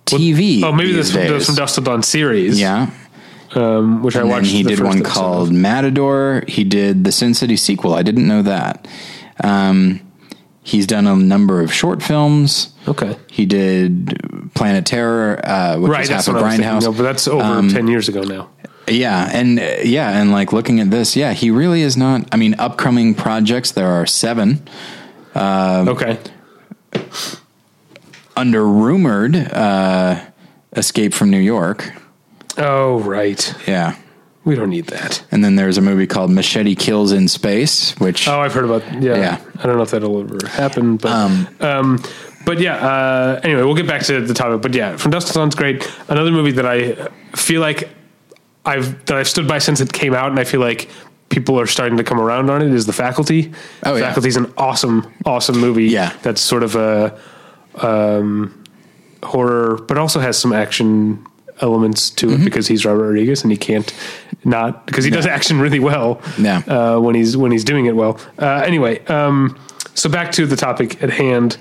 TV. Oh, maybe this days. from Dusk Till Dawn series. Yeah. um, which I And then watched. he did one episode called. Matador. He did the Sin City sequel. I didn't know that. Um, he's done a number of short films. Okay, He did Planet Terror, uh, which right. is half a I was grindhouse. No, but that's over Um, ten years ago now. Yeah, and uh, yeah, and like looking at this, yeah, he really is not. I mean, upcoming projects there are seven um, okay, under rumored uh, Escape from New York. oh right. Yeah, We don't need that. and then there's a movie called Machete Kills in Space, which Oh, I've heard about. Yeah, Yeah. I don't know if that'll ever happen, but um, but yeah. Uh, anyway, we'll get back to the topic. But yeah, From Dusk Till Dawn's great. Another movie that I feel like I've that I've stood by since it came out, and I feel like people are starting to come around on it. Is The Faculty? Oh, yeah. Faculty's an awesome, awesome movie. Yeah. that's sort of a um, horror, but also has some action elements to Mm-hmm. it because he's Robert Rodriguez and he can't not because he does action really well Yeah. uh, when he's when he's doing it well. Uh, anyway, um, so back to the topic at hand,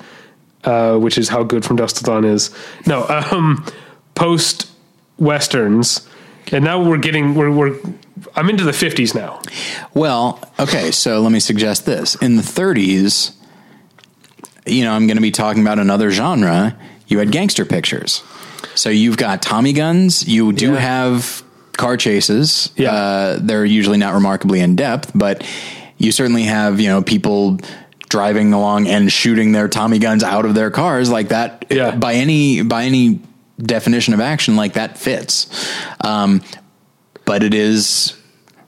uh, which is how good From Dusk Till Dawn is. No, um, post westerns, and now we're getting we're we're I'm into the 50s now. Well, okay, so let me suggest this. In the 30s, you know, I'm going to be talking about another genre. You had gangster pictures. So you've got Tommy guns, you do Yeah. have car chases. Yeah. Uh, they're usually not remarkably in depth, but you certainly have, you know, people driving along and shooting their Tommy guns out of their cars like that Yeah. by any by any definition of action, like that fits. Um, but it is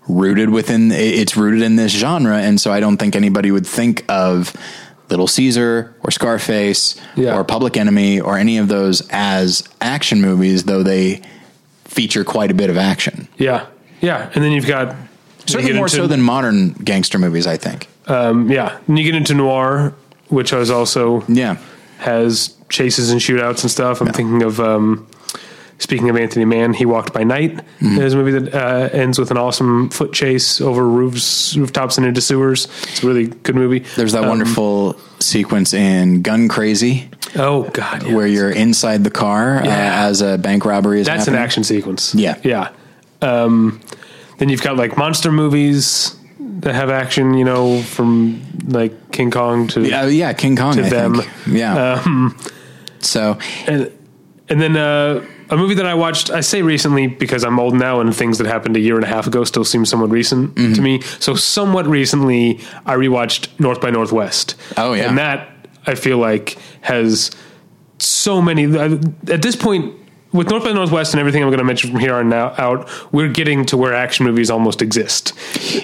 rooted within it's rooted in this genre, and so I don't think anybody would think of Little Caesar or Scarface Yeah. or Public Enemy or any of those as action movies, though they feature quite a bit of action. Yeah, yeah, and then you've got Certainly get more into- so than modern gangster movies, I think. um, yeah. And you get into noir, which is also Yeah. has chases and shootouts and stuff. I'm thinking of um, speaking of Anthony Mann, he walked by night. Mm-hmm. There's a movie that uh, ends with an awesome foot chase over roofs, rooftops, and into sewers. It's a really good movie. There's that Um, wonderful sequence in Gun Crazy Oh God, yeah. where you're inside the car Yeah. uh, as a bank robbery is That's happening. an action sequence. Yeah. Yeah. Um, then you've got like monster movies that have action, you know, from like King Kong to Uh, yeah, King Kong. To I them. think. Yeah. so and and then uh, a movie that I watched. I say recently because I'm old now, and things that happened a year and a half ago still seem somewhat recent Mm-hmm. to me. So somewhat recently, I rewatched North by Northwest. Oh, yeah. and that I feel like has so many. At this point, with North by Northwest and everything I'm going to mention from here on now out, we're getting to where action movies almost exist.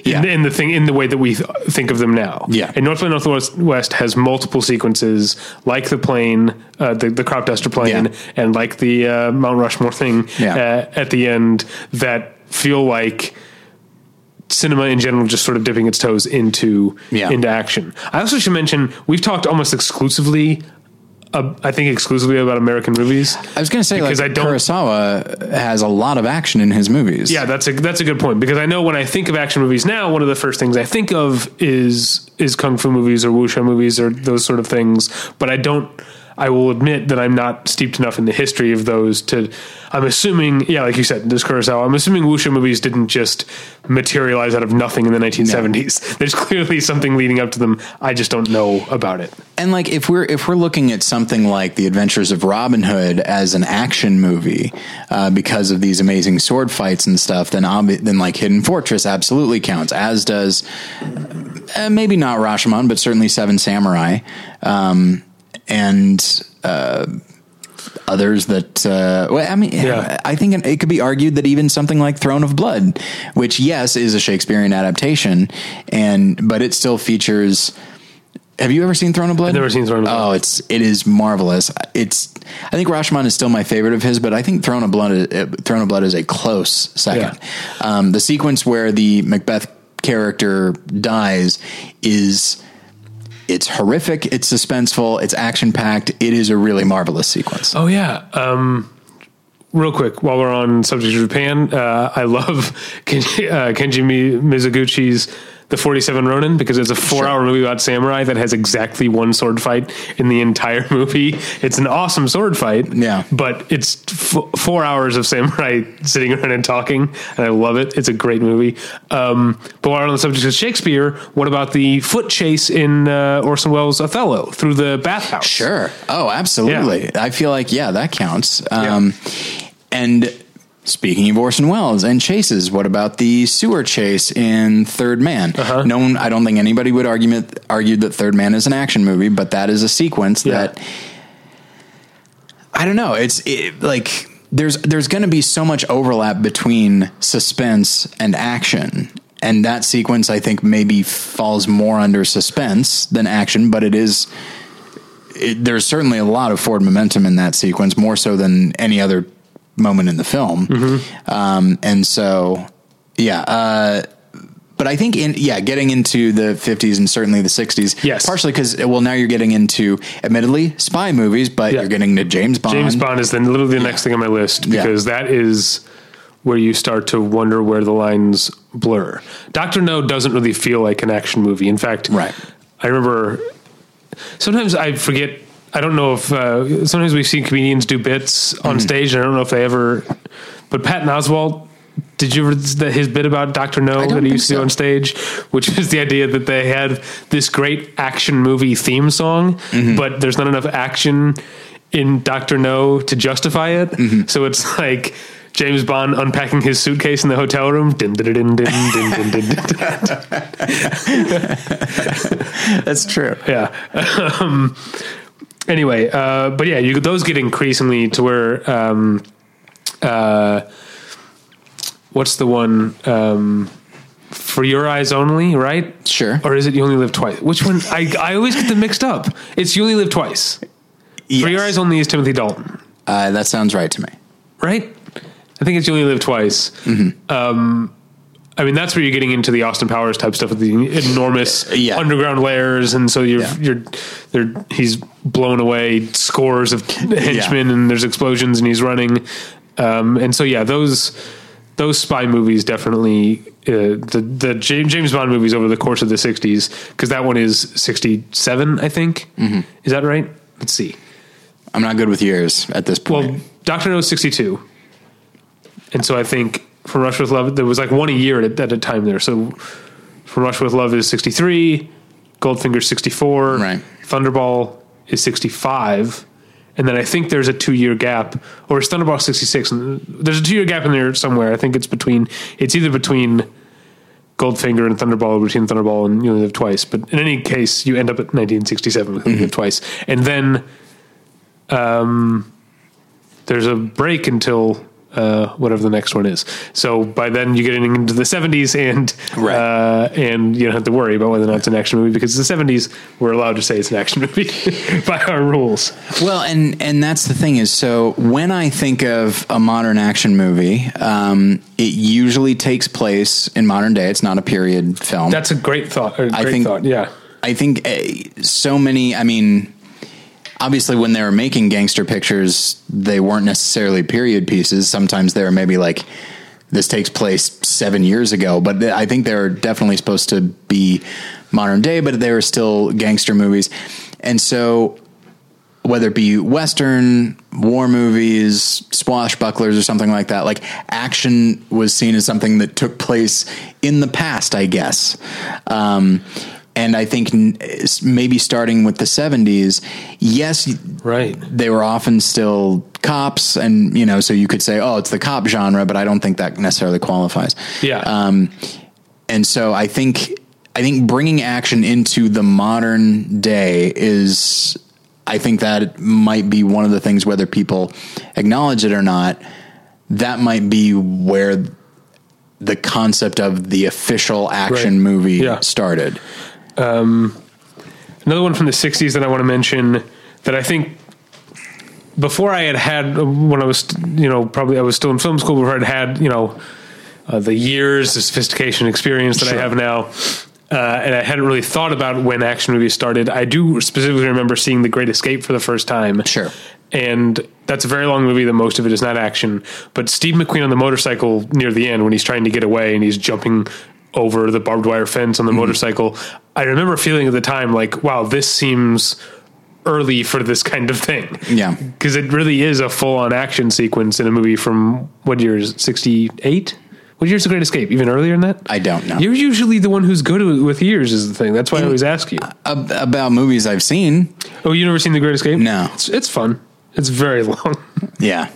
Yeah. In, in the thing, in the way that we th- think of them now. Yeah. And North by Northwest has multiple sequences, like the plane, uh, the the crop duster plane, Yeah. and like the uh, Mount Rushmore thing Yeah. uh, at the end that feel like cinema in general just sort of dipping its toes into Yeah. into action. I also should mention we've talked almost exclusively. Uh, I think exclusively about American movies. I was going to say, Because like, I don't- Kurosawa has a lot of action in his movies. Yeah, that's a that's a good point because I know when I think of action movies now, one of the first things I think of is is kung fu movies or wuxia movies or those sort of things. But I don't. I will admit that I'm not steeped enough in the history of those to. I'm assuming, yeah, like you said, this Kurosawa. I'm assuming wuxia movies didn't just materialize out of nothing in the 1970s. There's clearly something leading up to them. I just don't know about it. And like if we're if we're looking at something like The Adventures of Robin Hood as an action movie uh, because of these amazing sword fights and stuff, then obvi- then like Hidden Fortress absolutely counts. As does uh, maybe not Rashomon, but certainly Seven Samurai, um, and uh, others that. Uh, well, I mean, Yeah. I think it, could be argued that even something like Throne of Blood, which yes is a Shakespearean adaptation, and but it still features. Have you ever seen Throne of Blood? I've never seen Throne of Blood. Oh, it's it is marvelous. It's I think Rashomon is still my favorite of his, but I think Throne of Blood is, uh, Throne of Blood is a close second. Um, the sequence where the Macbeth character dies is it's horrific, it's suspenseful, it's action packed. It is a really marvelous sequence. Oh yeah. Um, real quick, while we're on subject of Japan, uh, I love Kenji, uh, Kenji Mi- Mizoguchi's The 47 Ronin because it's a four hour movie about samurai that has exactly one sword fight in the entire movie. It's an awesome sword fight. Yeah. But it's f- four hours of samurai sitting around and talking, and I love it. It's a great movie. Um, but while on the subject of Shakespeare, what about the foot chase in uh, Orson Welles' Othello through the bathhouse? Sure. Oh, absolutely. I feel like yeah, that counts. Um, And speaking of Orson Welles and chases, what about the sewer chase in Third Man? Uh-huh. No one, I don't think anybody would argue argued that Third Man is an action movie, but that is a sequence Yeah. that I don't know. It's it, like there's there's going to be so much overlap between suspense and action. And that sequence, I think, maybe falls more under suspense than action, but it is it, there's certainly a lot of forward momentum in that sequence, more so than any other moment in the film. Mm-hmm. Um, and so, yeah. Uh, but I think in yeah, getting into the 50s and certainly the 60s, Yes. partially because well, now you're getting into admittedly spy movies, but Yeah. you're getting to James Bond. James Bond is then literally the next thing on my list Yeah. because that is where you start to wonder where the lines blur. Doctor No doesn't really feel like an action movie. In fact, Right. I remember sometimes I forget. I don't know if uh, sometimes we've seen comedians do bits on stage. And I don't know if they ever. But Patton Oswalt. Did you ever his bit about Doctor No that he used to do on stage, which is the idea that they had this great action movie theme song, Mm-hmm. but there's not enough action in Doctor No to justify it. Mm-hmm. So it's like James Bond unpacking his suitcase in the hotel room. That's true. Yeah. Um, anyway, uh, but yeah, you, those get increasingly to where, um, uh, what's the one, um, for your eyes only, right? Sure. Or is it you only live twice? Which one? I, I always get them mixed up. It's you only live twice. For your eyes only is Timothy Dalton, Uh, that sounds right to me. right? I think it's you only live twice. Mm-hmm. Um, I mean, that's where you're getting into the Austin Powers type stuff with the enormous Yeah. underground layers, and so you're Yeah. you're there. He's blown away scores of henchmen, and there's explosions, and he's running. Um, and so yeah, those those spy movies definitely uh, the the James, Bond movies over the course of the '60s because that one is '67, I think. Mm-hmm. Is that right? Let's see. I'm not good with years at this point. Well, Doctor No sixty two, and so I think From Russia with Love there was like one a year at, at a time there. So From Russia with Love is sixty three, Goldfinger sixty four, Right. Thunderball is sixty five, and then I think there's a two year gap, or is Thunderball sixty six? There's a two year gap in there somewhere. I think it's between. It's either between. Goldfinger and Thunderball, or between Thunderball and You Only Live Twice. But in any case, you end up at 1967 with You Only Live Twice. And then um, there's a break until uh, whatever the next one is. So by then you get into the 70s and Right. uh, and you don't have to worry about whether or not it's an action movie because the 70s we're allowed to say it's an action movie by our rules. Well, and and that's the thing is, so when I think of a modern action movie, um, it usually takes place in modern day. It's not a period film. That's a great thought. A great I think- thought. Yeah. I think uh, so many. I mean, obviously, when they were making gangster pictures, they weren't necessarily period pieces. Sometimes they were maybe like this takes place seven years ago, but I think they're definitely supposed to be modern day, but they were still gangster movies, and so. Whether it be Western, war movies, swashbucklers, or something like that, like action was seen as something that took place in the past, I guess. Um, and I think maybe starting with the 70s, yes, Right. they were often still cops, and you know, so you could say, oh, it's the cop genre, but I don't think that necessarily qualifies. Yeah. Um, and so I think I think bringing action into the modern day is I think that might be one of the things whether people acknowledge it or not that might be where the concept of the official action Right. movie Yeah. started. Another one from the 60s that I want to mention that I think before I had had when I was you know probably I was still in film school before I'd had you know uh, the years the sophistication experience that Sure. I have now. Uh, and I hadn't really thought about when action movies started. I do specifically remember seeing The Great Escape for the first time. Sure. And that's a very long movie that most of it is not action. But Steve McQueen on the motorcycle near the end when he's trying to get away and he's jumping over the barbed wire fence on the mm-hmm. motorcycle. I remember feeling at the time like, wow, this seems early for this kind of thing. Yeah. Because it really is a full on action sequence in a movie from what year is it, 68? What year's The Great Escape? Even earlier than that? I don't know. You're usually the one who's good with years, is the thing. That's why I always ask you. Ab- about movies I've seen. Oh, you never seen The Great Escape? No. It's, it's fun. It's very long. Yeah.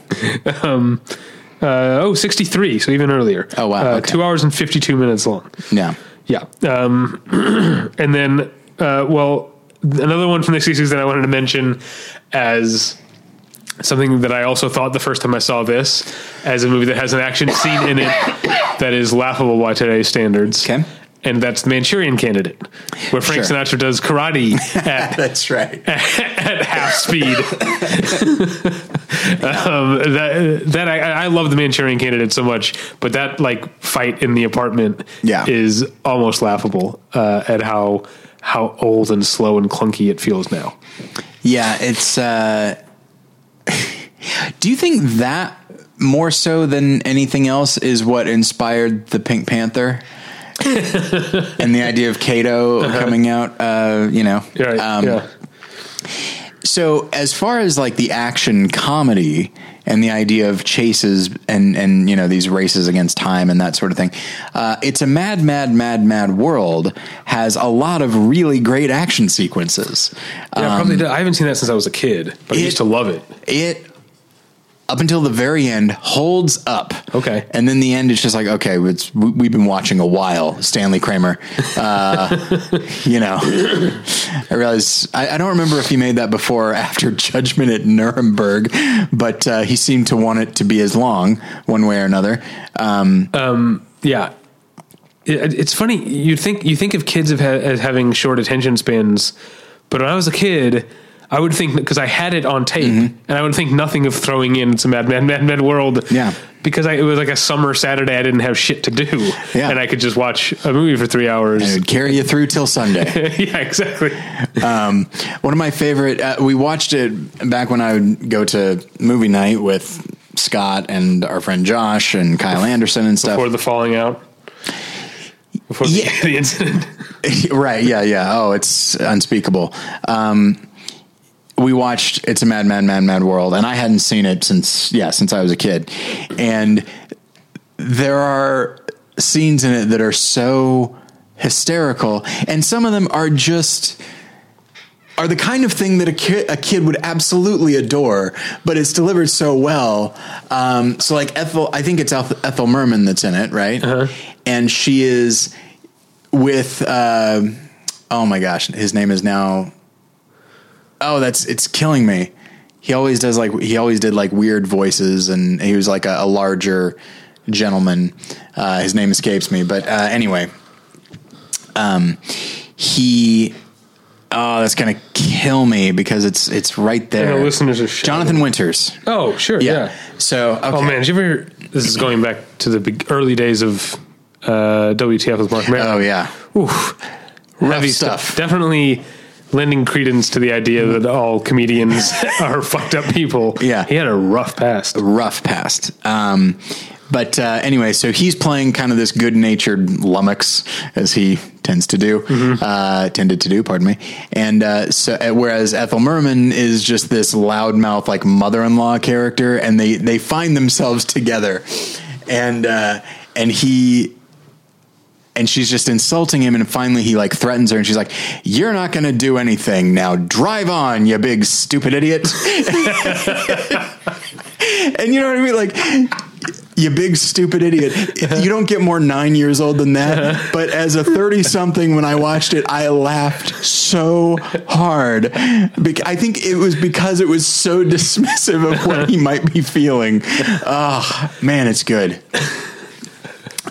Um, Uh, oh, 63, so even earlier. Oh, wow, Uh, okay. Two hours and 52 minutes long. Yeah. Yeah. Um, and then, uh, well, another one from the 60s that I wanted to mention as something that I also thought the first time I saw this as a movie that has an action scene in it that is laughable by today's standards. Okay. And that's the Manchurian Candidate, where Frank Sure. Sinatra does karate at That's right. at half speed. um, that that I, I love the Manchurian Candidate so much, but that like fight in the apartment Yeah. is almost laughable uh, at how how old and slow and clunky it feels now. Yeah, it's. Uh, do you think that more so than anything else is what inspired the Pink Panther? And the idea of Kato coming out, uh, you know. Right. Um, yeah. So, as far as like the action comedy and the idea of chases and and you know these races against time and that sort of thing, uh, it's a mad, mad, mad, mad world has a lot of really great action sequences. Yeah, probably. did. I haven't seen that since I was a kid, but I used to love it. it up until the very end holds up. Okay. And then the end is just like, okay, it's, we- we've been watching a while, Stanley Kramer. Uh, you know, I realize, I, I don't remember if he made that before or after Judgment at Nuremberg, but uh, he seemed to want it to be as long one way or another. Um, Yeah. It, it's funny. You think you think of kids of ha- as having short attention spans, but when I was a kid, I would think because I had it on tape, and I would think nothing of throwing in some Mad Mad Mad Mad World. Mm-hmm. Yeah. because I, it was like a summer Saturday. I didn't have shit to do, Yeah. and I could just watch a movie for three hours. it would carry you through till Sunday. yeah, exactly. um, one of my favorite. Uh, we watched it back when I would go to movie night with Scott and our friend Josh and Kyle Anderson and stuff. Before the falling out, before the, Yeah. the incident. right? Yeah, yeah. Oh, it's unspeakable. Um, we watched "It's a Mad, Mad, Mad, Mad World," and I hadn't seen it since yeah, since I was a kid, and there are scenes in it that are so hysterical, and some of them are just are the kind of thing that a kid, a kid would absolutely adore, but it's delivered so well. Um, so like Ethel, I think it's Eth- Ethel Merman that's in it, right? And she is with, uh, oh my gosh, his name is now, oh, that's, it's killing me. He always does like, he always did like weird voices and he was like a, a larger gentleman. Uh, his name escapes me, but, uh, anyway, um, he, Oh, that's gonna kill me because it's it's right there. the listeners are shouting. Jonathan Winters. Oh, sure, Yeah. yeah. So okay. Oh man, did you ever? This is going back to the early days of uh, WTF with Marc Maron. Oh yeah. Oof. Heavy stuff. Definitely lending credence to the idea that all comedians are fucked up people. Yeah. he had a rough past. rough past. Um, but uh, anyway, so he's playing kind of this good-natured lummox, as he tends to do, uh, tended to do. Pardon me. And uh, so, uh, whereas Ethel Merman is just this loudmouth, like mother-in-law character, and they they find themselves together, and uh, and he. And she's just insulting him, and finally he like threatens her, and she's like, "You're not going to do anything now. Drive on, you big stupid idiot." And you know what I mean? Like, you big stupid idiot. You don't get more nine years old than that. But as a 30 something, when I watched it, I laughed so hard. I think it was because it was so dismissive of what he might be feeling. Oh, man, it's good.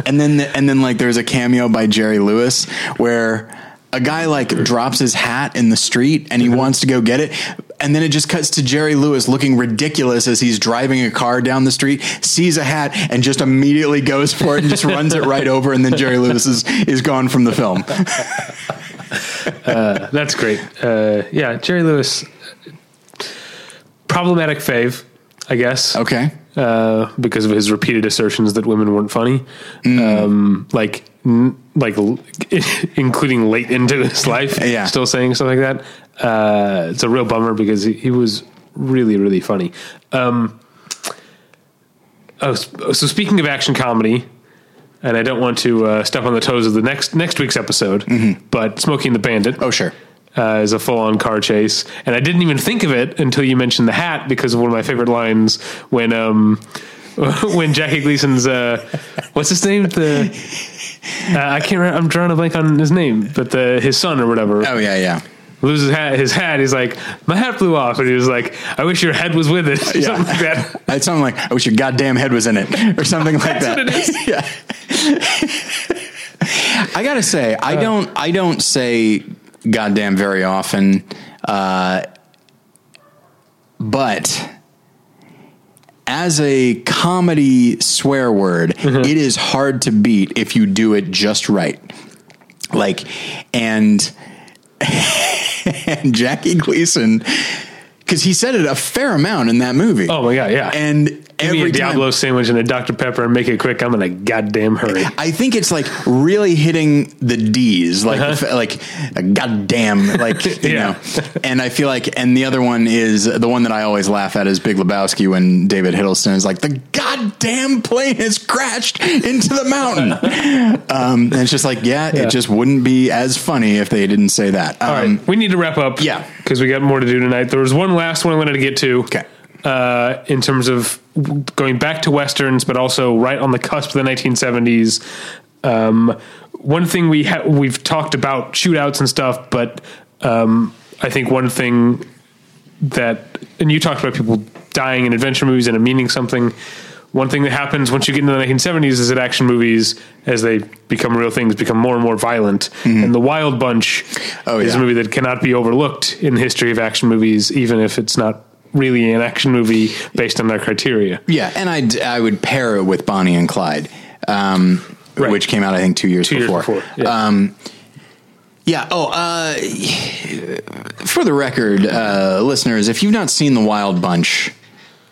And then, and then, like, there's a cameo by Jerry Lewis where a guy like drops his hat in the street and he wants to go get it. And then it just cuts to Jerry Lewis looking ridiculous as he's driving a car down the street, sees a hat, and just immediately goes for it and just runs it right over. And then Jerry Lewis is, is gone from the film. That's great. Uh, yeah, Jerry Lewis, problematic fave, I guess. Okay. uh, because of his repeated assertions that women weren't funny, Mm. um, like n- like l- including late into his life, Yeah. still saying stuff like that. Uh, it's a real bummer because he, he was really really funny. Um, oh, so speaking of action comedy. And I don't want to uh, step on the toes of the next next week's episode, but Smokey and the Bandit Oh, sure. Uh, is a full on car chase. And I didn't even think of it until you mentioned the hat because of one of my favorite lines when um when Jackie Gleason's uh what's his name the uh, I can't remember I'm drawing a blank on his name but the his son or whatever Oh, yeah, yeah. loses hat his hat he's like my hat blew off and he was like I wish your head was with it or Yeah. something like that It's something like, I wish your goddamn head was in it, or something like that. what it is. yeah. I gotta say, I don't, I don't say goddamn very often, uh, but as a comedy swear word, it is hard to beat if you do it just right. Like, and and Jackie Gleason, because he said it a fair amount in that movie. oh my god yeah and Give me every a time, Diablo sandwich and a Dr Pepper and make it quick I'm in a goddamn hurry I think it's like really hitting the D's, like like a goddamn, like you Uh-huh. Yeah. know. And I feel like, and the other one is the one that I always laugh at is Big Lebowski when David Huddleston is like, the goddamn plane has crashed into the mountain. um, and it's just like, yeah, Yeah. it just wouldn't be as funny if they didn't say that. Um, All right, we need to wrap up. yeah. because we got more to do tonight. There was one last one I wanted to get to. Okay. Uh, in terms of going back to westerns, but also right on the cusp of the 1970s. Um, one thing we ha- we've talked about shootouts and stuff, but um, I think one thing that and you talked about people dying in adventure movies and it meaning something. One thing that happens once you get into the 1970s is that action movies, as they become real things, become more and more violent. And The Wild Bunch Oh, is yeah. a movie that cannot be overlooked in the history of action movies, even if it's not really an action movie based on their criteria. Yeah, and I'd I would pair it with Bonnie and Clyde, um, Right. which came out I think two years Two years before. before. Yeah. Um, yeah. Oh, uh, for the record, uh, listeners, if you've not seen The Wild Bunch,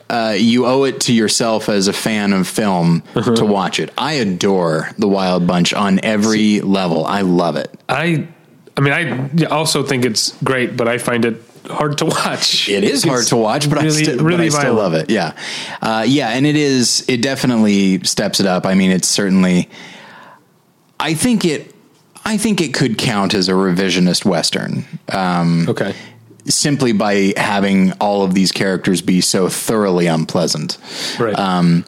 uh, you owe it to yourself as a fan of film Uh-huh. to watch it. I adore The Wild Bunch on every level. I love it. I, I mean, I also think it's great, but I find it hard to watch. It is hard to watch, but I really- still, really but I still love it. Yeah, uh, yeah, and it is. It definitely steps it up. I mean, it's certainly. I think it. I think it could count as a revisionist western, um, Okay. simply by having all of these characters be so thoroughly unpleasant, Right. um,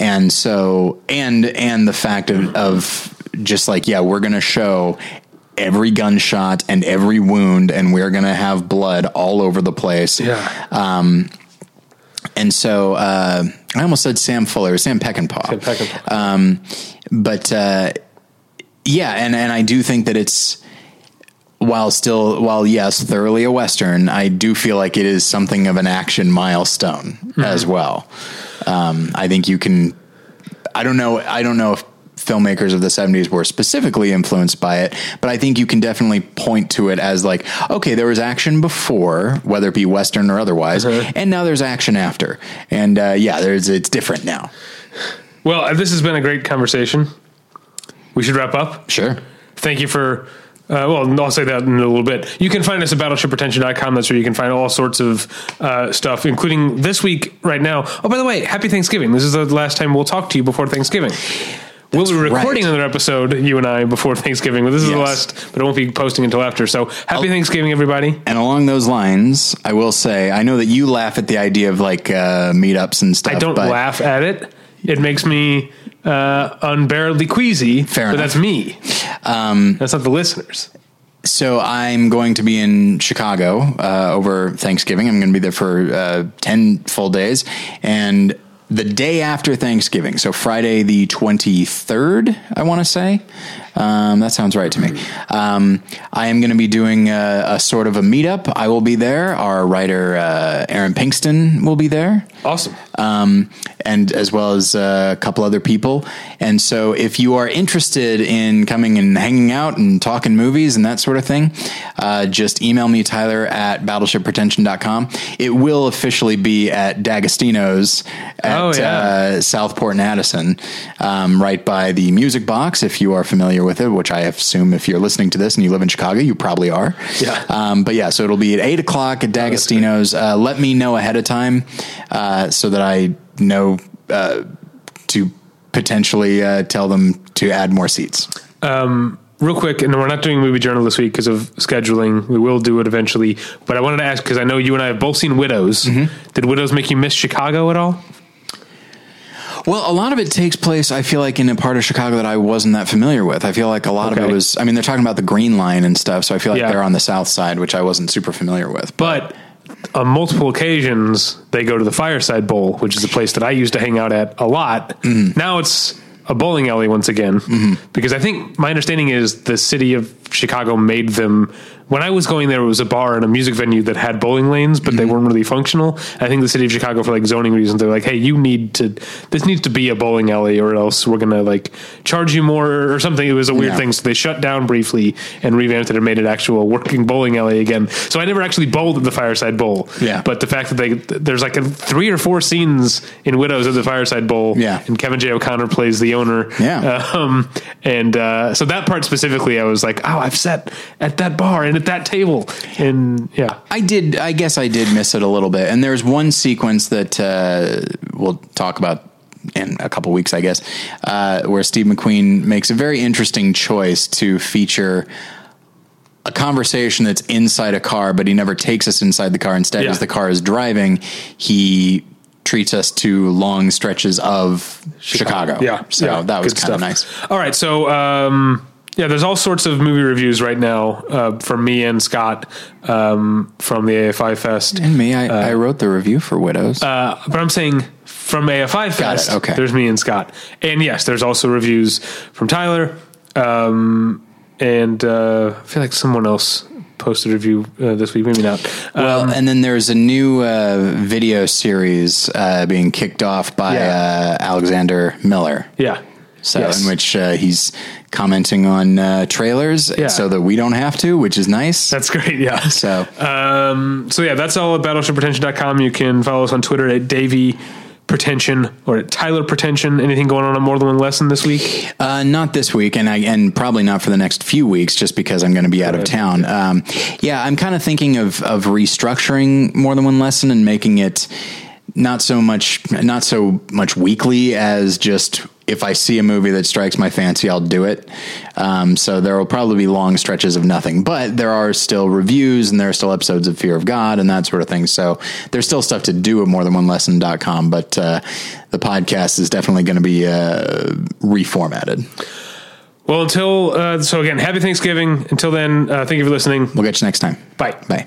and so and and the fact of, of just like yeah, we're gonna show every gunshot and every wound, and we're gonna have blood all over the place. yeah. Um, and so uh, I almost said Sam Fuller, Sam Peckinpah. Sam Peckinpah. Um, but uh, yeah, and and I do think that it's while still while yes, thoroughly a western, I do feel like it is something of an action milestone as well. Um, I think you can. I don't know. I don't know if filmmakers of the 70s were specifically influenced by it but i think you can definitely point to it as like okay there was action before whether it be western or otherwise and now there's action after and uh, yeah there's it's different now Well, uh, this has been a great conversation. We should wrap up. sure Thank you for. Uh, well, I'll say that in a little bit. You can find us at battleshippretension.com. That's where you can find all sorts of uh, stuff, including this week right now. Oh, by the way, happy Thanksgiving. This is the last time we'll talk to you before Thanksgiving. We'll be recording right. another episode, you and I, before Thanksgiving, but this is the last, but it won't be posting until after. So happy Thanksgiving, everybody. And along those lines, I will say, I know that you laugh at the idea of like uh, meetups and stuff. I don't laugh at it. It makes me uh, unbearably queasy. Fair but enough. that's me. Um, that's not the listeners. So I'm going to be in Chicago uh, over Thanksgiving. I'm going to be there for uh, ten full days, and the day after Thanksgiving, so Friday the 23rd, I want to say. Um, that sounds right to me. Um, I am going to be doing a, a sort of a meetup. I will be there. Our writer uh, Aaron Pinkston will be there. Awesome. um, and as well as uh, a couple other people. And so, if you are interested in coming and hanging out and talking movies and that sort of thing, uh, just email me, Tyler, at battleshippretension.com. It will officially be at D'Agostino's at Oh, yeah. uh, Southport and Addison, um, right by the Music Box, if you are familiar with it, which I assume if you're listening to this and you live in Chicago, you probably are. Yeah. Um, but yeah, so it'll be at eight o'clock at D'Agostino's. Uh, let me know ahead of time uh, so that I know uh, to potentially uh, tell them to add more seats. real quick, and we're not doing movie journal this week because of scheduling. We will do it eventually. But I wanted to ask because I know you and I have both seen Widows. Mm-hmm. Did Widows make you miss Chicago at all? Well, a lot of it takes place, I feel like, in a part of Chicago that I wasn't that familiar with. I feel like a lot of it was, I mean, they're talking about the Green Line and stuff, so I feel like Yeah. they're on the south side, which I wasn't super familiar with. But on multiple occasions, they go to the Fireside Bowl, which is a place that I used to hang out at a lot. Mm-hmm. Now it's a bowling alley once again, because I think my understanding is the city of Chicago made them. When I was going there, it was a bar and a music venue that had bowling lanes, but Mm-hmm. they weren't really functional. I think the city of Chicago, for like zoning reasons, they're like, "Hey, you need to. This needs to be a bowling alley, or else we're gonna like charge you more or something." It was a weird Yeah. thing, so they shut down briefly and revamped it and made it actual working bowling alley again. So I never actually bowled at the Fireside Bowl. Yeah. but the fact that they there's like a, three or four scenes in Widows of the Fireside Bowl. Yeah. and Kevin J O'Connor plays the owner. Yeah. um, and uh, so that part specifically, I was like, oh, I've sat at that bar and at that table, and yeah, I did. I guess I did miss it a little bit. And there's one sequence that uh, we'll talk about in a couple weeks, I guess, uh, where Steve McQueen makes a very interesting choice to feature a conversation that's inside a car, but he never takes us inside the car. Instead, Yeah. as the car is driving, he treats us to long stretches of Chicago. Yeah. So yeah, that was kind of nice. All right. So, um, yeah, there's all sorts of movie reviews right now uh, from me and Scott um, from the AFI Fest. And me, I, I wrote the review for Widows. Uh, but I'm saying from AFI Fest, okay. there's me and Scott. And yes, there's also reviews from Tyler. Um, and uh, I feel like someone else posted a review uh, this week. Maybe not. well, Um, and then there's a new uh, video series uh, being kicked off by Yeah. uh, Alexander Miller. yeah. So Yes. in which uh, he's commenting on uh, trailers Yeah. so that we don't have to, which is nice. That's great. Yeah. so Um, so yeah, that's all at battleshippretension.com. You can follow us on Twitter at Davey Pretension or at Tyler Pretension. Anything going on at More Than One Lesson this week? Uh, not this week, and I and probably not for the next few weeks, just because I'm going to be out of town. Um, yeah, I'm kind of thinking of of restructuring more than one lesson and making it not so much not so much weekly as just if I see a movie that strikes my fancy, I'll do it. Um, so there will probably be long stretches of nothing, but there are still reviews and there are still episodes of Fear of God and that sort of thing. So there's still stuff to do at more than one lesson.com, but uh, the podcast is definitely going to be uh, reformatted. Well, until uh, so again, happy Thanksgiving. Until then, uh, thank you for listening. We'll get you next time. Bye. Bye.